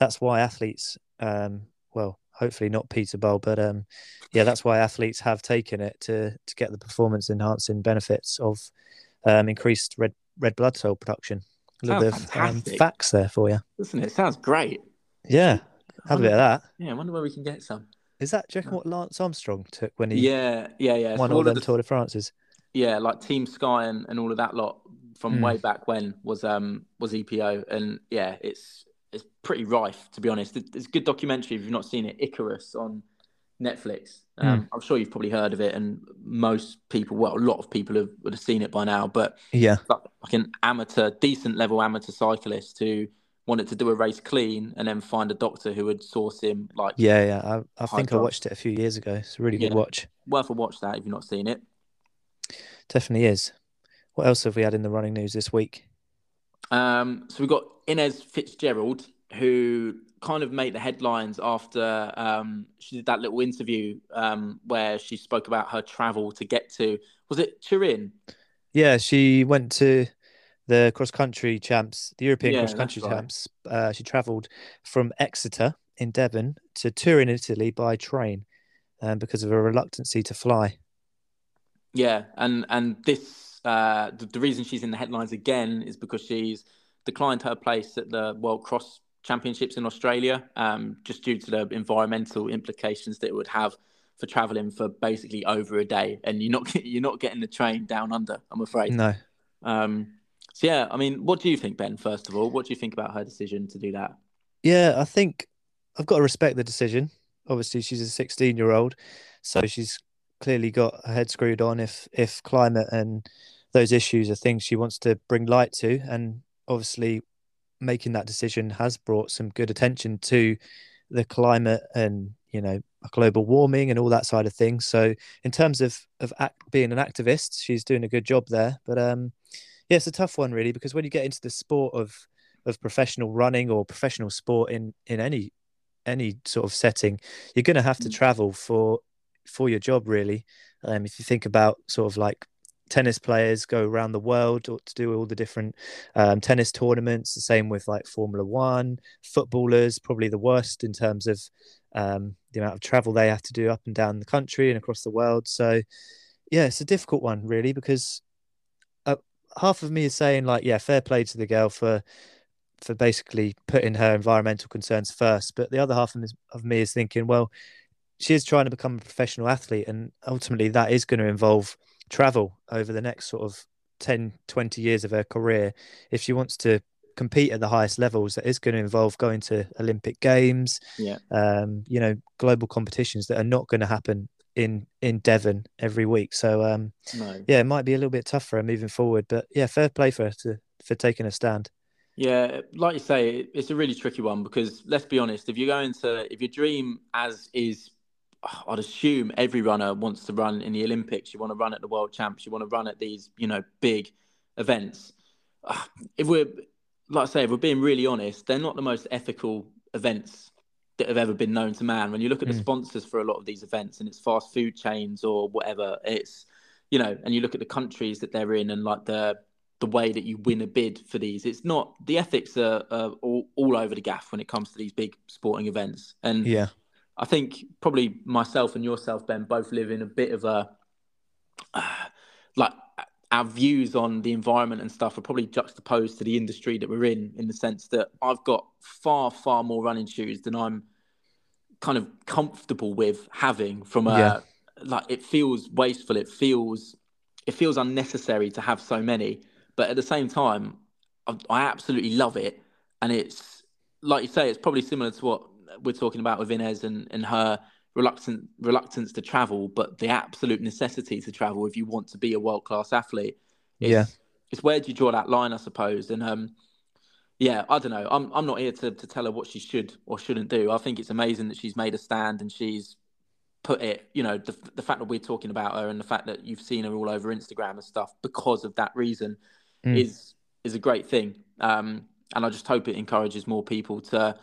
that's why athletes, um, well, hopefully not Peter Bol, but um, yeah, that's why athletes have taken it to to get the performance enhancing benefits of um, increased red red blood cell production. A little
Sounds
bit of um, facts there for you.
Listen, it sounds great.
Yeah, have a bit of that.
Yeah, I wonder where we can get some.
Is that do you reckon what Lance Armstrong took when he
Yeah, yeah, yeah.
won all
all the-
Tour de France's?
Yeah, like Team Sky and, and all of that lot from
Mm.
way back when was um was EPO, and yeah, it's it's pretty rife to be honest. It- It's a good documentary if you've not seen it, Icarus on Netflix. Um, I'm sure you've probably heard of it, and most people, well, a lot of people have would have seen it by now. But
Yeah,
like, like an amateur, decent level amateur cyclist who wanted to do a race clean and then find a doctor who would source him like
yeah, yeah. I, I think I watched it a few years ago. It's a really good
Yeah.
watch.
worth a watch that if you've not seen it.
Definitely is. What else have we had in the running news this week?
Um, so we've got Innes Fitzgerald, who kind of made the headlines after um, she did that little interview um, where she spoke about her travel to get to, was it Turin?
Yeah, she went to the cross country champs, the European
Yeah,
cross country
right.
champs. Uh, she travelled from Exeter in Devon to Turin, Italy by train um, because of her reluctancy to fly.
Yeah, and and this uh, the, the reason she's in the headlines again is because she's declined her place at the World Cross Championships in Australia, um, just due to the environmental implications that it would have for traveling for basically over a day, and you're not <laughs> you're not getting the train down under. I'm afraid.
No.
Um, so yeah, I mean, what do you think, Ben? First of all, what do you think about her decision to do that?
Yeah, I think I've got to respect the decision. Obviously, she's a 16 year old, so she's clearly got her head screwed on if if climate and those issues are things she wants to bring light to. And obviously, making that decision has brought some good attention to the climate and you know global warming and all that side of things. So in terms of of act, being an activist, she's doing a good job there. But um, yeah, it's a tough one really because when you get into the sport of of professional running or professional sport in in any any sort of setting, you're going to have to
Mm.
travel for for your job really. Um, if you think about sort of like tennis players go around the world or to do all the different um, tennis tournaments, the same with like Formula One, footballers, probably the worst in terms of um, the amount of travel they have to do up and down the country and across the world. So yeah, it's a difficult one really because uh, half of me is saying like, yeah, fair play to the girl for for basically putting her environmental concerns first, but the other half of me- of me is thinking, well, she is trying to become a professional athlete, and ultimately that is going to involve travel over the next sort of 10, 20 years of her career. If she wants to compete at the highest levels, that is going to involve going to Olympic Games,
Yeah.
um, you know, global competitions that are not going to happen in in Devon every week. So um,
No.
yeah, it might be a little bit tough for her moving forward, but yeah, fair play for her to, for taking a stand.
Yeah, like you say, it's a really tricky one because let's be honest, if you're going to, if your dream, as is, I'd assume every runner wants to run in the Olympics, you want to run at the World Champs, you want to run at these, you know, big events. <sighs> If we're, like I say, if we're being really honest, they're not the most ethical events that have ever been known to man. When you look at the
Mm.
sponsors for a lot of these events and it's fast food chains or whatever, it's, you know, and you look at the countries that they're in and like the, the way that you win a bid for these. It's not the ethics are, are all, all over the gaff when it comes to these big sporting events. And
Yeah,
I think probably myself and yourself, Ben, both live in a bit of a uh, like our views on the environment and stuff are probably juxtaposed to the industry that we're in, in the sense that I've got far, far more running shoes than I'm kind of comfortable with having from a
Yeah.
like it feels wasteful. It feels it feels unnecessary to have so many. But at the same time I, I absolutely love it. And it's like you say it's probably similar to what we're talking about with Innes and, and her reluctant reluctance to travel but the absolute necessity to travel if you want to be a world class athlete it's,
Yeah.
it's where do you draw that line I suppose and um yeah, I don't know. I'm I'm not here to, to tell her what she should or shouldn't do. I think it's amazing that she's made a stand and she's put it. You know, the the fact that we're talking about her and the fact that you've seen her all over Instagram and stuff because of that reason
Mm.
is is a great thing. Um, and I just hope it encourages more people to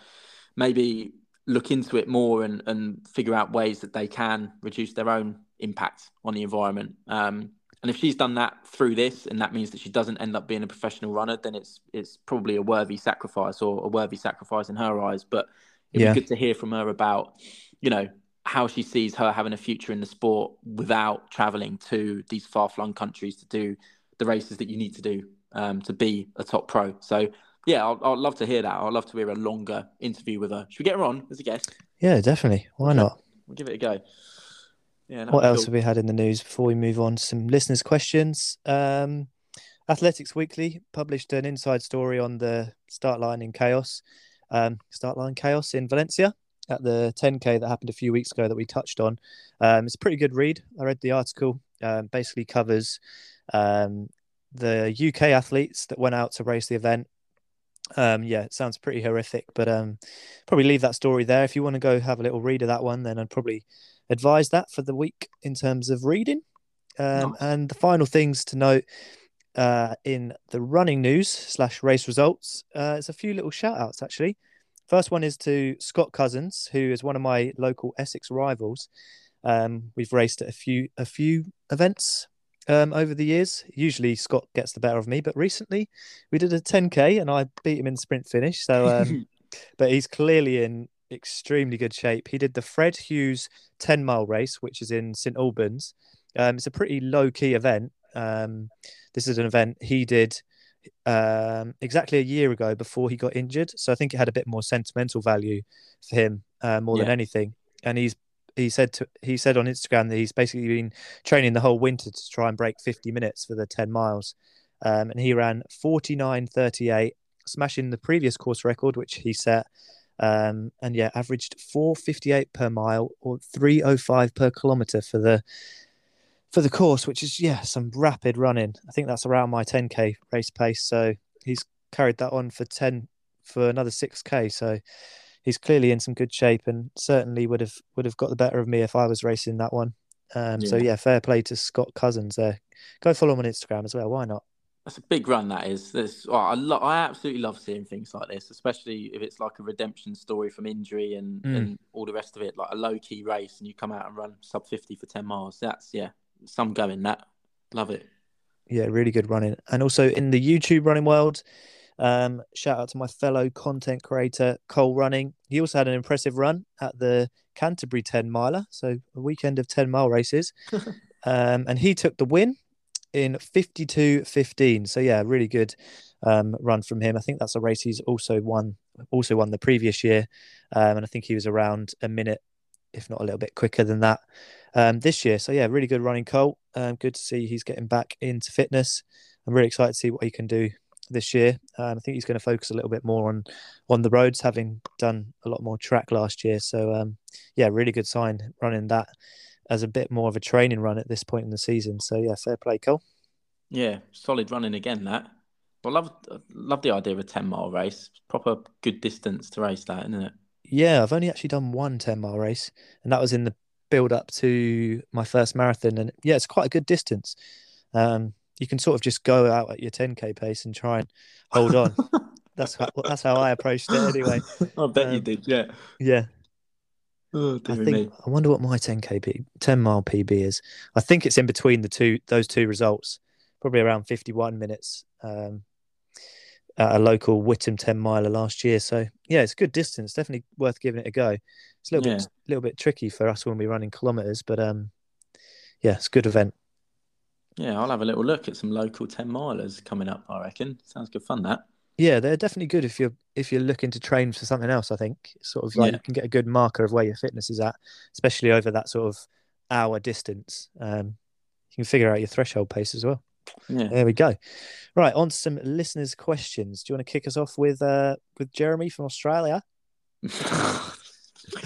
maybe look into it more and, and figure out ways that they can reduce their own impact on the environment. Um, and if she's done that through this, and that means that she doesn't end up being a professional runner, then it's it's probably a worthy sacrifice or a worthy sacrifice in her eyes. But it'd
Yeah.
be good to hear from her about, you know, how she sees her having a future in the sport without traveling to these far flung countries to do the races that you need to do um, to be a top pro. So yeah, I'll, I'd love to hear that. I'd love to hear a longer interview with her. Should we get her on as a guest?
Yeah, definitely. Why not?
We'll give it a go. Yeah.
What else
cool.
have we had in the news before we move on to some listeners' questions? Um, Athletics Weekly published an inside story on the start line in chaos, um, start line chaos in Valencia at the 10k that happened a few weeks ago that we touched on. Um, it's a pretty good read. I read the article. Um, basically covers um, the UK athletes that went out to race the event. Um, yeah, it sounds pretty horrific, but um, probably leave that story there. If you want to go have a little read of that one, then I'd probably advise that for the week in terms of reading. Um,
Nice.
And the final things to note uh, in the running news slash race results, uh, it's a few little shout outs actually. First one is to Scott Cousins, who is one of my local Essex rivals. Um, we've raced at a few a few events um, over the years. Usually Scott gets the better of me, but recently we did a 10k and I beat him in sprint finish. So, um, <laughs> but he's clearly in extremely good shape. He did the Fred Hughes 10 mile race, which is in St Albans. Um, it's a pretty low key event. Um, this is an event he did um, exactly a year ago before he got injured. So I think it had a bit more sentimental value for him uh, more than anything. And he's he said to, he said on Instagram that he's basically been training the whole winter to try and break 50 minutes for the 10 miles. Um, and he ran 49.38, smashing the previous course record, which he set. Um, and yeah, averaged 458 per mile or 305 per kilometer for the for the course, which is yeah, some rapid running. I think that's around my 10k race pace. So he's carried that on for 10 for another 6k. So he's clearly in some good shape and certainly would have would have got the better of me if I was racing that one. Um, So
Yeah.
yeah, fair play to Scott Cousins there. Go follow him on Instagram as well. Why not?
That's a big run. That is. That's, oh, I lo- I absolutely love seeing things like this, especially if it's like a redemption story from injury and,
Mm.
and all the rest of it, like a low key race, and you come out and run sub fifty for ten miles. That's yeah, some going. That love it.
Yeah, really good running. And also in the YouTube running world, um, shout out to my fellow content creator Cole Running. He also had an impressive run at the Canterbury 10 miler, so a weekend of 10 mile races. <laughs> um, and he took the win in 52.15. So yeah, really good um, run from him. I think that's a race he's also won also won the previous year. Um, and I think he was around a minute, if not a little bit quicker than that um, this year. So yeah, really good running Colt. Um, good to see he's getting back into fitness. I'm really excited to see what he can do this year. Um, I think he's going to focus a little bit more on on the roads, having done a lot more track last year. So um, yeah, really good sign running that as a bit more of a training run at this point in the season. So yeah, fair play, Cole.
Yeah, solid running again. That. I love love the idea of a ten mile race. Proper good distance to race that, isn't it?
Yeah, I've only actually done one 10 mile race, and that was in the build up to my first marathon. And yeah, it's quite a good distance. Um, you can sort of just go out at your 10k pace and try and hold on. <laughs> that's how, that's how I approached it anyway. <laughs>
I bet you
Um,
did. Yeah.
Yeah,
Oh,
I think
me.
I wonder what my 10k P, 10 mile PB is. I think it's in between the two those two results, probably around 51 minutes. Um, at a local Whittam 10 miler last year. So yeah, it's a good distance. Definitely worth giving it a go. It's a little bit little bit tricky for us when we're running kilometers, but um, yeah, it's a good event.
Yeah, I'll have a little look at some local ten milers coming up. I reckon sounds good fun. That.
Yeah, they're definitely good if you're if you're looking to train for something else. I think It's sort of like
Yeah.
you can get a good marker of where your fitness is at, especially over that sort of hour distance. Um, you can figure out your threshold pace as well.
Yeah.
There we go. Right, on to some listeners' questions. Do you want to kick us off with uh with Jeremy from Australia? <laughs>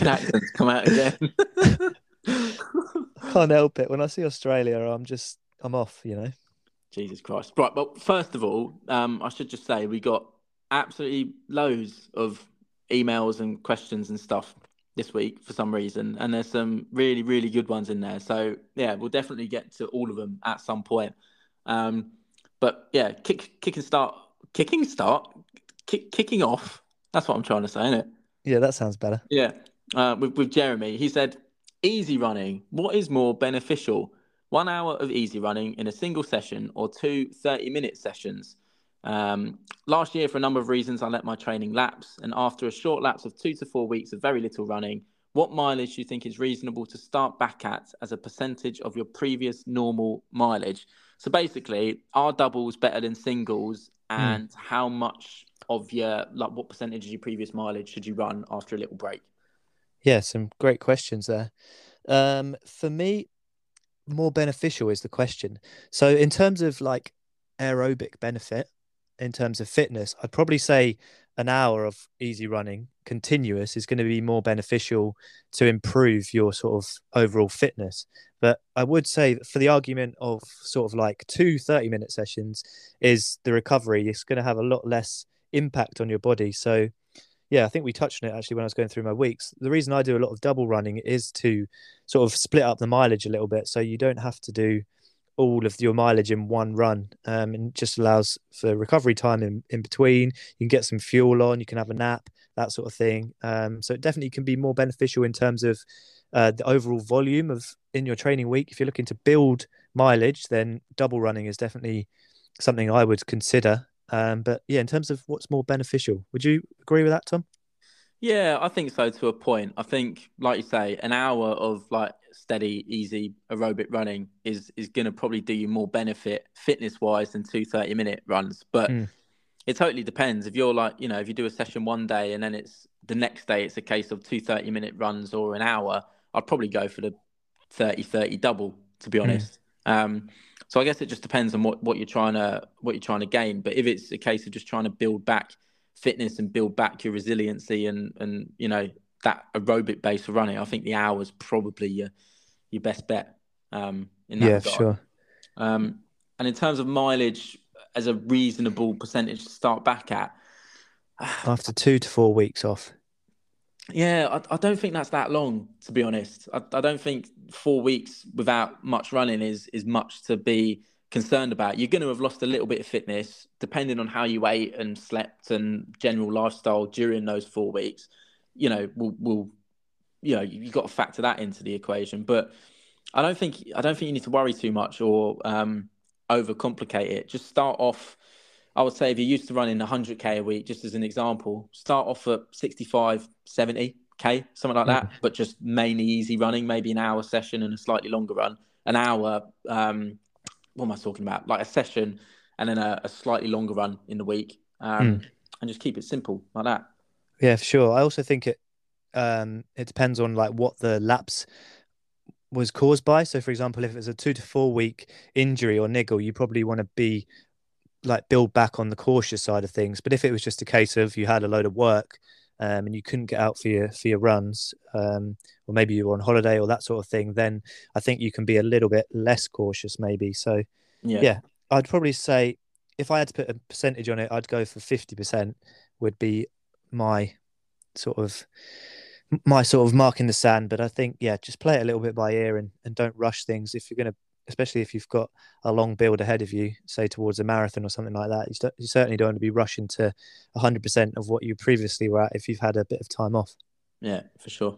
Accents come out again. <laughs>
Can't help it. When I see Australia, I'm just I'm off. You know.
Jesus Christ. Right. Well, first of all, um, I should just say we got absolutely loads of emails and questions and stuff this week for some reason. And there's some really, really good ones in there. So, yeah, we'll definitely get to all of them at some point. Um, but yeah, kick, kick and start, kicking start, kick, kicking off. That's what I'm trying to say, isn't it?
Yeah, that sounds better.
Yeah. uh, with, with Jeremy. He said, easy running, what is more beneficial? One hour of easy running in a single session or two 30 minute sessions? Um, last year, for a number of reasons, I let my training lapse. And after a short lapse of two to four weeks of very little running, what mileage do you think is reasonable to start back at as a percentage of your previous normal mileage? So basically, are doubles better than singles? And mm. how much of your, like, what percentage of your previous mileage should you run after a little break?
Yeah, some great questions there. Um, for me, more beneficial is the question. So, in terms of like aerobic benefit, in terms of fitness, I'd probably say an hour of easy running continuous is going to be more beneficial to improve your sort of overall fitness. But I would say for the argument of sort of like two 30 minute sessions, is the recovery is going to have a lot less impact on your body. So, yeah, I think we touched on it actually when I was going through my weeks. The reason I do a lot of double running is to sort of split up the mileage a little bit. So you don't have to do all of your mileage in one run um, and just allows for recovery time in, in between. You can get some fuel on, you can have a nap, that sort of thing. Um, so it definitely can be more beneficial in terms of uh, the overall volume of in your training week. If you're looking to build mileage, then double running is definitely something I would consider. Um, but yeah, in terms of what's more beneficial, would you agree with that, Tom?
Yeah, I think so to a point. I think, like you say, an hour of like steady, easy aerobic running is is going to probably do you more benefit fitness wise than two 30 minute runs. But mm. it totally depends. If you're like, you know, if you do a session one day and then it's the next day, it's a case of two 30 minute runs or an hour, I'd probably go for the 30 30 double, to be hmm. honest. Mm. Um, so I guess it just depends on what, what you're trying to what you're trying to gain. But if it's a case of just trying to build back fitness and build back your resiliency and and you know that aerobic base of running, I think the hour is probably your your best bet. Um, in that
yeah,
regard.
sure.
Um, and in terms of mileage as a reasonable percentage to start back at, <sighs>
after two to four weeks off.
Yeah, I, I don't think that's that long, to be honest. I, I don't think four weeks without much running is is much to be concerned about. You're going to have lost a little bit of fitness, depending on how you ate and slept and general lifestyle during those four weeks. You know, will will you know you've got to factor that into the equation. But I don't think I don't think you need to worry too much or um, overcomplicate it. Just start off. I would say if you're used to running 100k a week, just as an example, start off at 65, 70 k, something like that. Mm. But just mainly easy running, maybe an hour session and a slightly longer run. An hour. Um, what am I talking about? Like a session and then a, a slightly longer run in the week, um, mm. and just keep it simple like that.
Yeah, for sure. I also think it um, it depends on like what the lapse was caused by. So, for example, if it's a two to four week injury or niggle, you probably want to be like build back on the cautious side of things. But if it was just a case of you had a load of work um, and you couldn't get out for your for your runs, um, or maybe you were on holiday or that sort of thing, then I think you can be a little bit less cautious, maybe. So, yeah, yeah I'd probably say if I had to put a percentage on it, I'd go for fifty percent. Would be my sort of my sort of mark in the sand. But I think, yeah, just play it a little bit by ear and, and don't rush things. If you're going to, especially if you've got a long build ahead of you, say towards a marathon or something like that, you, you certainly don't want to be rushing to 100% of what you previously were at if you've had a bit of time off.
Yeah, for sure.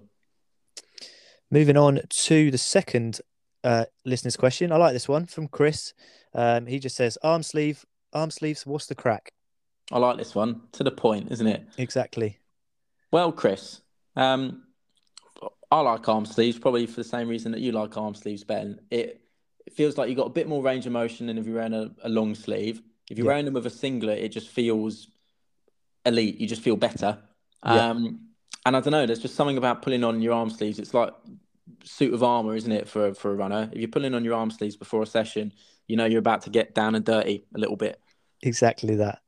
Moving on to the second uh, listener's question. I like this one from Chris. Um, he just says, arm sleeve, arm sleeves, what's the crack?
I like this one. To the point, isn't it?
Exactly.
Well, Chris, um, I like arm sleeves probably for the same reason that you like arm sleeves, Ben. It, it feels like you've got a bit more range of motion than if you're wearing a, a long sleeve. If you're yeah. wearing them with a singlet, it just feels elite. You just feel better. Yeah. Um, and I don't know, there's just something about pulling on your arm sleeves. It's like suit of armor, isn't it, for for a runner? If you're pulling on your arm sleeves before a session, you know you're about to get down and dirty a little bit.
Exactly that,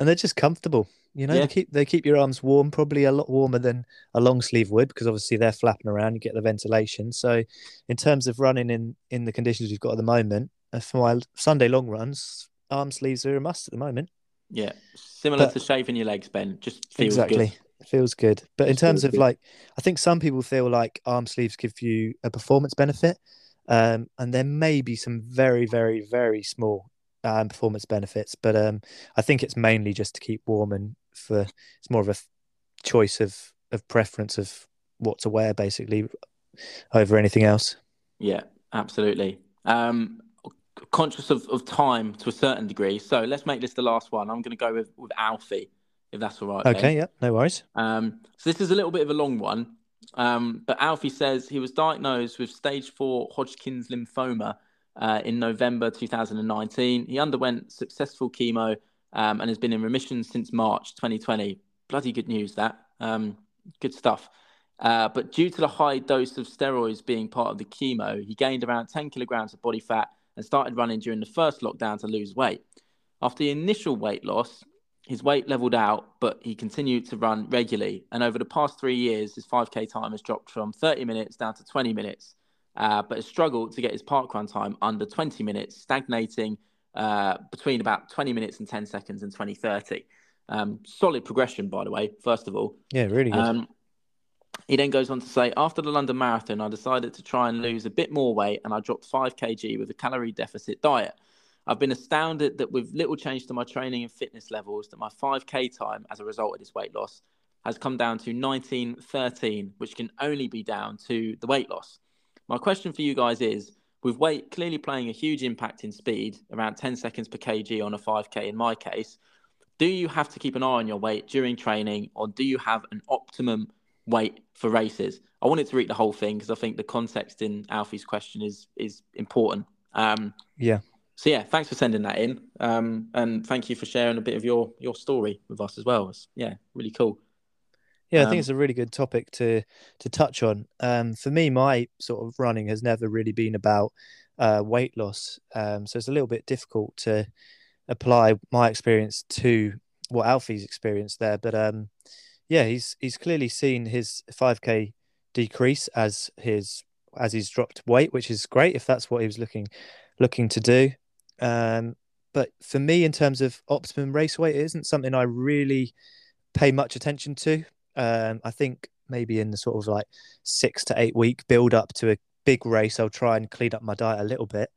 and they're just comfortable. You know, yeah. they keep they keep your arms warm, probably a lot warmer than a long sleeve would, because obviously they're flapping around. You get the ventilation. So, in terms of running in in the conditions we've got at the moment, uh, for my Sunday long runs, arm sleeves are a must at the moment.
Yeah, similar but, to shaving your legs, Ben. Just feels
exactly.
Good.
Feels good. But in terms of good. like, I think some people feel like arm sleeves give you a performance benefit. Um, and there may be some very, very, very small um, performance benefits, but um, I think it's mainly just to keep warm and for it's more of a choice of of preference of what to wear basically over anything else.
Yeah, absolutely. Um, conscious of, of time to a certain degree. So let's make this the last one. I'm going to go with, with Alfie, if that's all right.
Okay, ben. yeah, no worries.
Um, so this is a little bit of a long one. Um, but Alfie says he was diagnosed with stage four Hodgkin's lymphoma uh, in November 2019. He underwent successful chemo um, and has been in remission since March 2020. Bloody good news, that. Um, good stuff. Uh, but due to the high dose of steroids being part of the chemo, he gained around 10 kilograms of body fat and started running during the first lockdown to lose weight. After the initial weight loss, his weight leveled out, but he continued to run regularly. And over the past three years, his 5K time has dropped from 30 minutes down to 20 minutes, uh, but has struggled to get his park run time under 20 minutes, stagnating uh, between about 20 minutes and 10 seconds and 20 30. Um, solid progression, by the way, first of all.
Yeah, really good. Um,
he then goes on to say, after the London Marathon, I decided to try and lose a bit more weight and I dropped 5 kg with a calorie deficit diet. I've been astounded that with little change to my training and fitness levels, that my 5k time as a result of this weight loss has come down to 1913, which can only be down to the weight loss. My question for you guys is with weight clearly playing a huge impact in speed, around 10 seconds per kg on a 5k in my case, do you have to keep an eye on your weight during training or do you have an optimum weight for races. I wanted to read the whole thing because I think the context in Alfie's question is is important. Um,
yeah.
So yeah, thanks for sending that in, um, and thank you for sharing a bit of your your story with us as well. It's, yeah, really cool.
Yeah, I think um, it's a really good topic to to touch on. Um, for me, my sort of running has never really been about uh, weight loss, um, so it's a little bit difficult to apply my experience to what Alfie's experienced there. But um, yeah, he's he's clearly seen his 5k decrease as his as he's dropped weight, which is great if that's what he was looking looking to do. Um, but for me, in terms of optimum race weight, it isn't something I really pay much attention to. Um, I think maybe in the sort of like six to eight week build up to a big race, I'll try and clean up my diet a little bit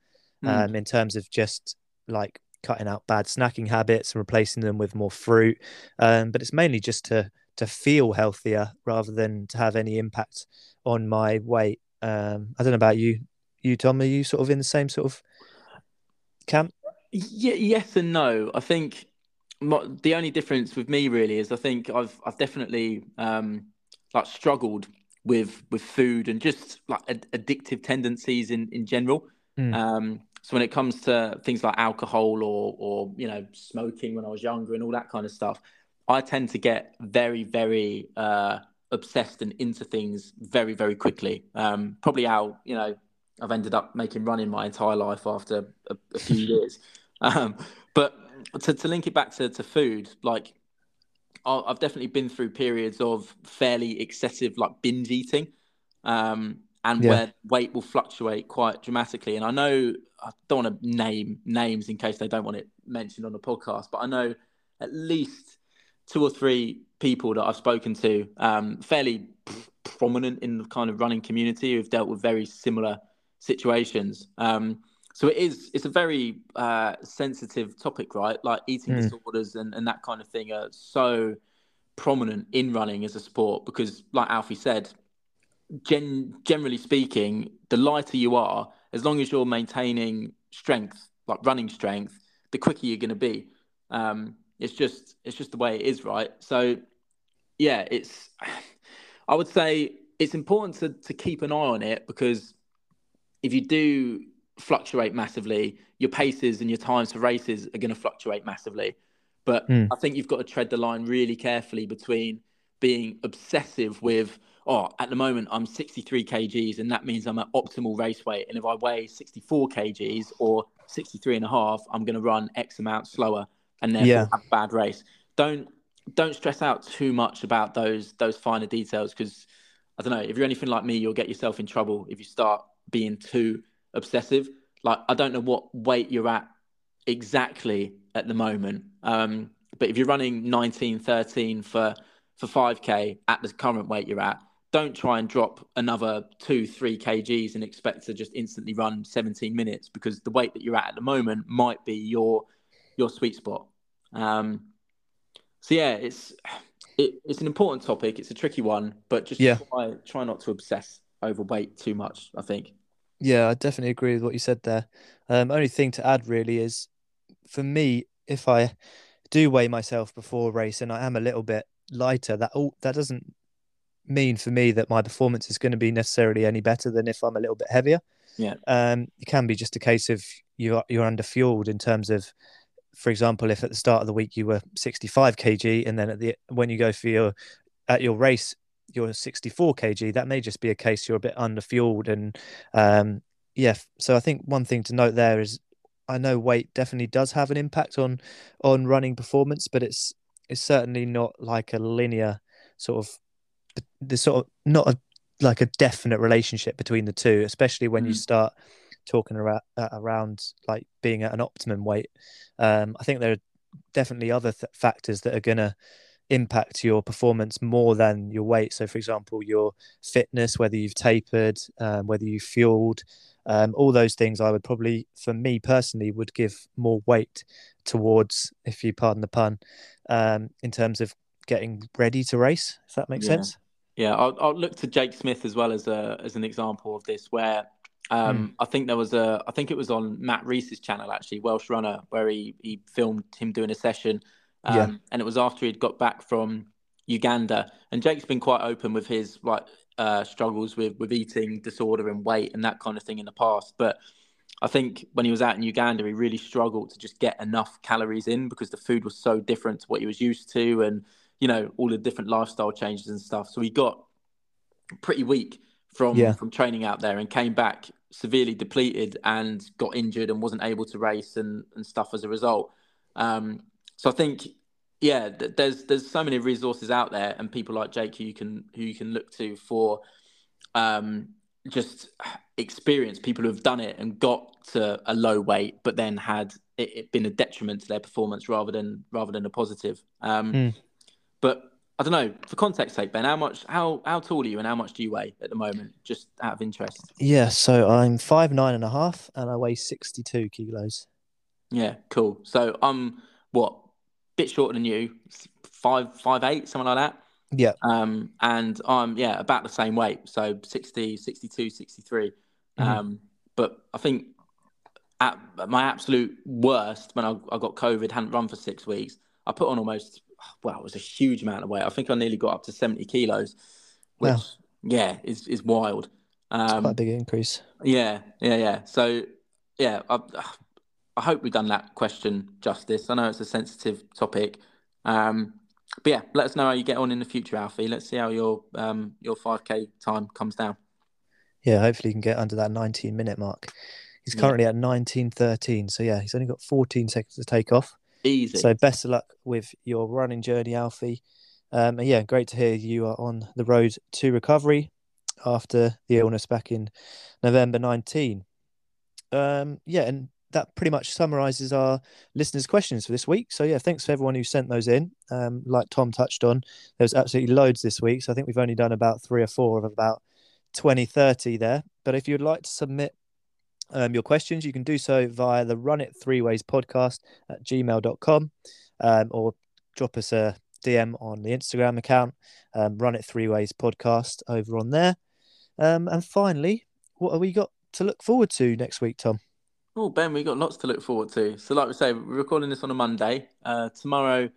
mm. um, in terms of just like cutting out bad snacking habits and replacing them with more fruit. Um, but it's mainly just to to feel healthier rather than to have any impact on my weight. Um, I don't know about you, you Tom. Are you sort of in the same sort of camp?
Yeah, yes and no. I think my, the only difference with me really is I think I've I've definitely um, like struggled with with food and just like ad- addictive tendencies in in general. Mm. Um, so when it comes to things like alcohol or or you know smoking when I was younger and all that kind of stuff, I tend to get very, very uh, obsessed and into things very, very quickly. Um, probably how you know I've ended up making running my entire life after a, a few <laughs> years. Um, but to, to link it back to, to food, like I've definitely been through periods of fairly excessive like binge eating, um, and yeah. where weight will fluctuate quite dramatically. And I know I don't want to name names in case they don't want it mentioned on the podcast, but I know at least two or three people that I've spoken to, um, fairly prominent in the kind of running community, who've dealt with very similar situations. Um, so it is it's a very uh, sensitive topic, right? Like eating mm. disorders and, and that kind of thing are so prominent in running as a sport because, like Alfie said, gen- generally speaking, the lighter you are, as long as you're maintaining strength, like running strength, the quicker you're going to be. Um, it's just it's just the way it is, right? So yeah, it's <sighs> I would say it's important to to keep an eye on it because if you do fluctuate massively, your paces and your times for races are going to fluctuate massively. But mm. I think you've got to tread the line really carefully between being obsessive with, oh, at the moment I'm 63 kgs and that means I'm at optimal race weight. And if I weigh 64 kgs or 63 and a half, I'm going to run X amount slower and therefore yeah. have a bad race. Don't don't stress out too much about those those finer details because I don't know if you're anything like me, you'll get yourself in trouble if you start being too obsessive. Like I don't know what weight you're at exactly at the moment, um, but if you're running 19, 13 for for 5k at the current weight you're at, don't try and drop another two, three kgs and expect to just instantly run 17 minutes because the weight that you're at at the moment might be your your sweet spot. Um, so yeah, it's it, it's an important topic. It's a tricky one, but just
Yeah.
try try not to obsess over weight too much. I think.
Yeah, I definitely agree with what you said there. Um, only thing to add really is for me, if I do weigh myself before a race and I am a little bit lighter, that all that doesn't mean for me that my performance is going to be necessarily any better than if I'm a little bit heavier.
Yeah.
Um, it can be just a case of you're you're under fueled in terms of, for example, if at the start of the week you were 65 kg and then at the when you go for your at your race you're 64 kg, that may just be a case you're a bit under fueled and um, yeah. So I think one thing to note there is I know weight definitely does have an impact on on running performance, but it's it's certainly not like a linear sort of the sort of not a like a definite relationship between the two, especially when you
Mm.
start talking around around like being at an optimum weight. Um, I think there are definitely other th- factors that are going to impact your performance more than your weight. So, for example, your fitness, whether you've tapered, um, whether you fueled, um, all those things, I would probably, for me personally, would give more weight towards, if you pardon the pun, um, in terms of getting ready to race. If that makes
Yeah.
sense.
Yeah, I'll, I'll look to Jake Smith as well as a as an example of this, where um, I think there was a I think it was on Matt Reese's channel actually, Welsh Runner, where he he filmed him doing a session, um,
Yeah.
and it was after he'd got back from Uganda, and Jake's been quite open with his like uh, struggles with with eating disorder and weight and that kind of thing in the past, but. I think when he was out in Uganda, he really struggled to just get enough calories in because the food was so different to what he was used to, and you know all the different lifestyle changes and stuff. So he got pretty weak from
Yeah.
from training out there and came back severely depleted and got injured and wasn't able to race and and stuff as a result. Um, so I think yeah, th- there's there's so many resources out there and people like Jake who you can who you can look to for um, just experience people who have done it and got to a low weight, but then had it, it been a detriment to their performance rather than rather than a positive. Um,
Mm.
But I don't know. For context sake, Ben, how much how how tall are you and how much do you weigh at the moment? Just out of interest.
Yeah, so I'm five nine and a half, and I weigh sixty two kilos.
Yeah, cool. So I'm what bit shorter than you, five five eight, something like that.
Yeah,
Um, and I'm yeah about the same weight, so 60, 62, 63.
Mhm.
Um, but I think at my absolute worst when I, I got COVID, hadn't run for six weeks, I put on almost well, it was a huge amount of weight. I think I nearly got up to seventy kilos, which
Wow.
yeah is is wild. Um,
quite a big increase.
yeah, yeah, yeah. So, yeah, I, I hope we've done that question justice. I know it's a sensitive topic, um, but yeah, let us know how you get on in the future, Alfie. Let's see how your um, your five k time comes down.
Yeah, hopefully you can get under that 19 minute mark. He's
Yeah.
currently at 1913. So, yeah, he's only got 14 seconds to take off.
Easy.
So, best of luck with your running journey, Alfie. Um, and yeah, great to hear you are on the road to recovery after the illness back in November 19. Um, yeah, and that pretty much summarizes our listeners' questions for this week. So, yeah, thanks for everyone who sent those in. Um, like Tom touched on, there was absolutely loads this week. So, I think we've only done about three or four of about 20, 30 there. But if you'd like to submit um, your questions, you can do so via the Run It Three Ways podcast at gmail.com um, or drop us a DM on the Instagram account, um, Run It Three Ways podcast over on there. Um, and finally, what have we got to look forward to next week, Tom?
Oh, Ben, we've got lots to look forward to. So, like we say, we're recording this on a Monday. Uh, tomorrow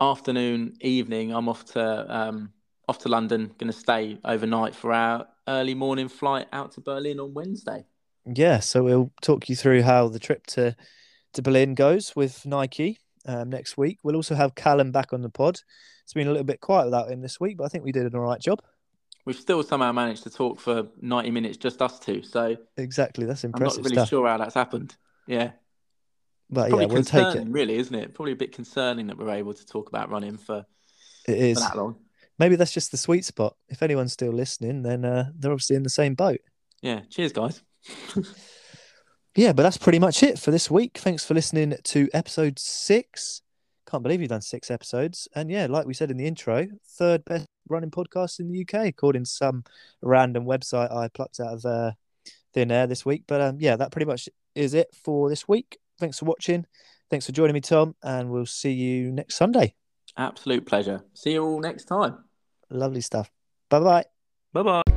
afternoon, evening, I'm off to um, off to London. Going to stay overnight for our early morning flight out to Berlin on Wednesday.
Yeah, so we'll talk you through how the trip to to Berlin goes with Nike um, next week. We'll also have Callum back on the pod. It's been a little bit quiet without him this week, but I think we did an all right job.
We've still somehow managed to talk for 90 minutes, just us two. So
Exactly, that's impressive.
I'm not really
stuff.
sure how that's happened. Yeah,
But
probably
yeah, we'll take it.
really, isn't it? Probably a bit concerning that we're able to talk about running for,
it is.
for that long.
Maybe that's just the sweet spot. If anyone's still listening, then uh, they're obviously in the same boat.
Yeah, cheers, guys. <laughs>
Yeah, but that's pretty much it for this week. Thanks for listening to episode six. Can't believe you've done six episodes. And yeah, like we said in the intro, third best running podcast in the UK, according to some random website I plucked out of uh, thin air this week. But um, yeah, that pretty much is it for this week. Thanks for watching. Thanks for joining me, Tom. And we'll see you next Sunday.
Absolute pleasure. See you all next time.
Lovely stuff. Bye bye.
Bye bye.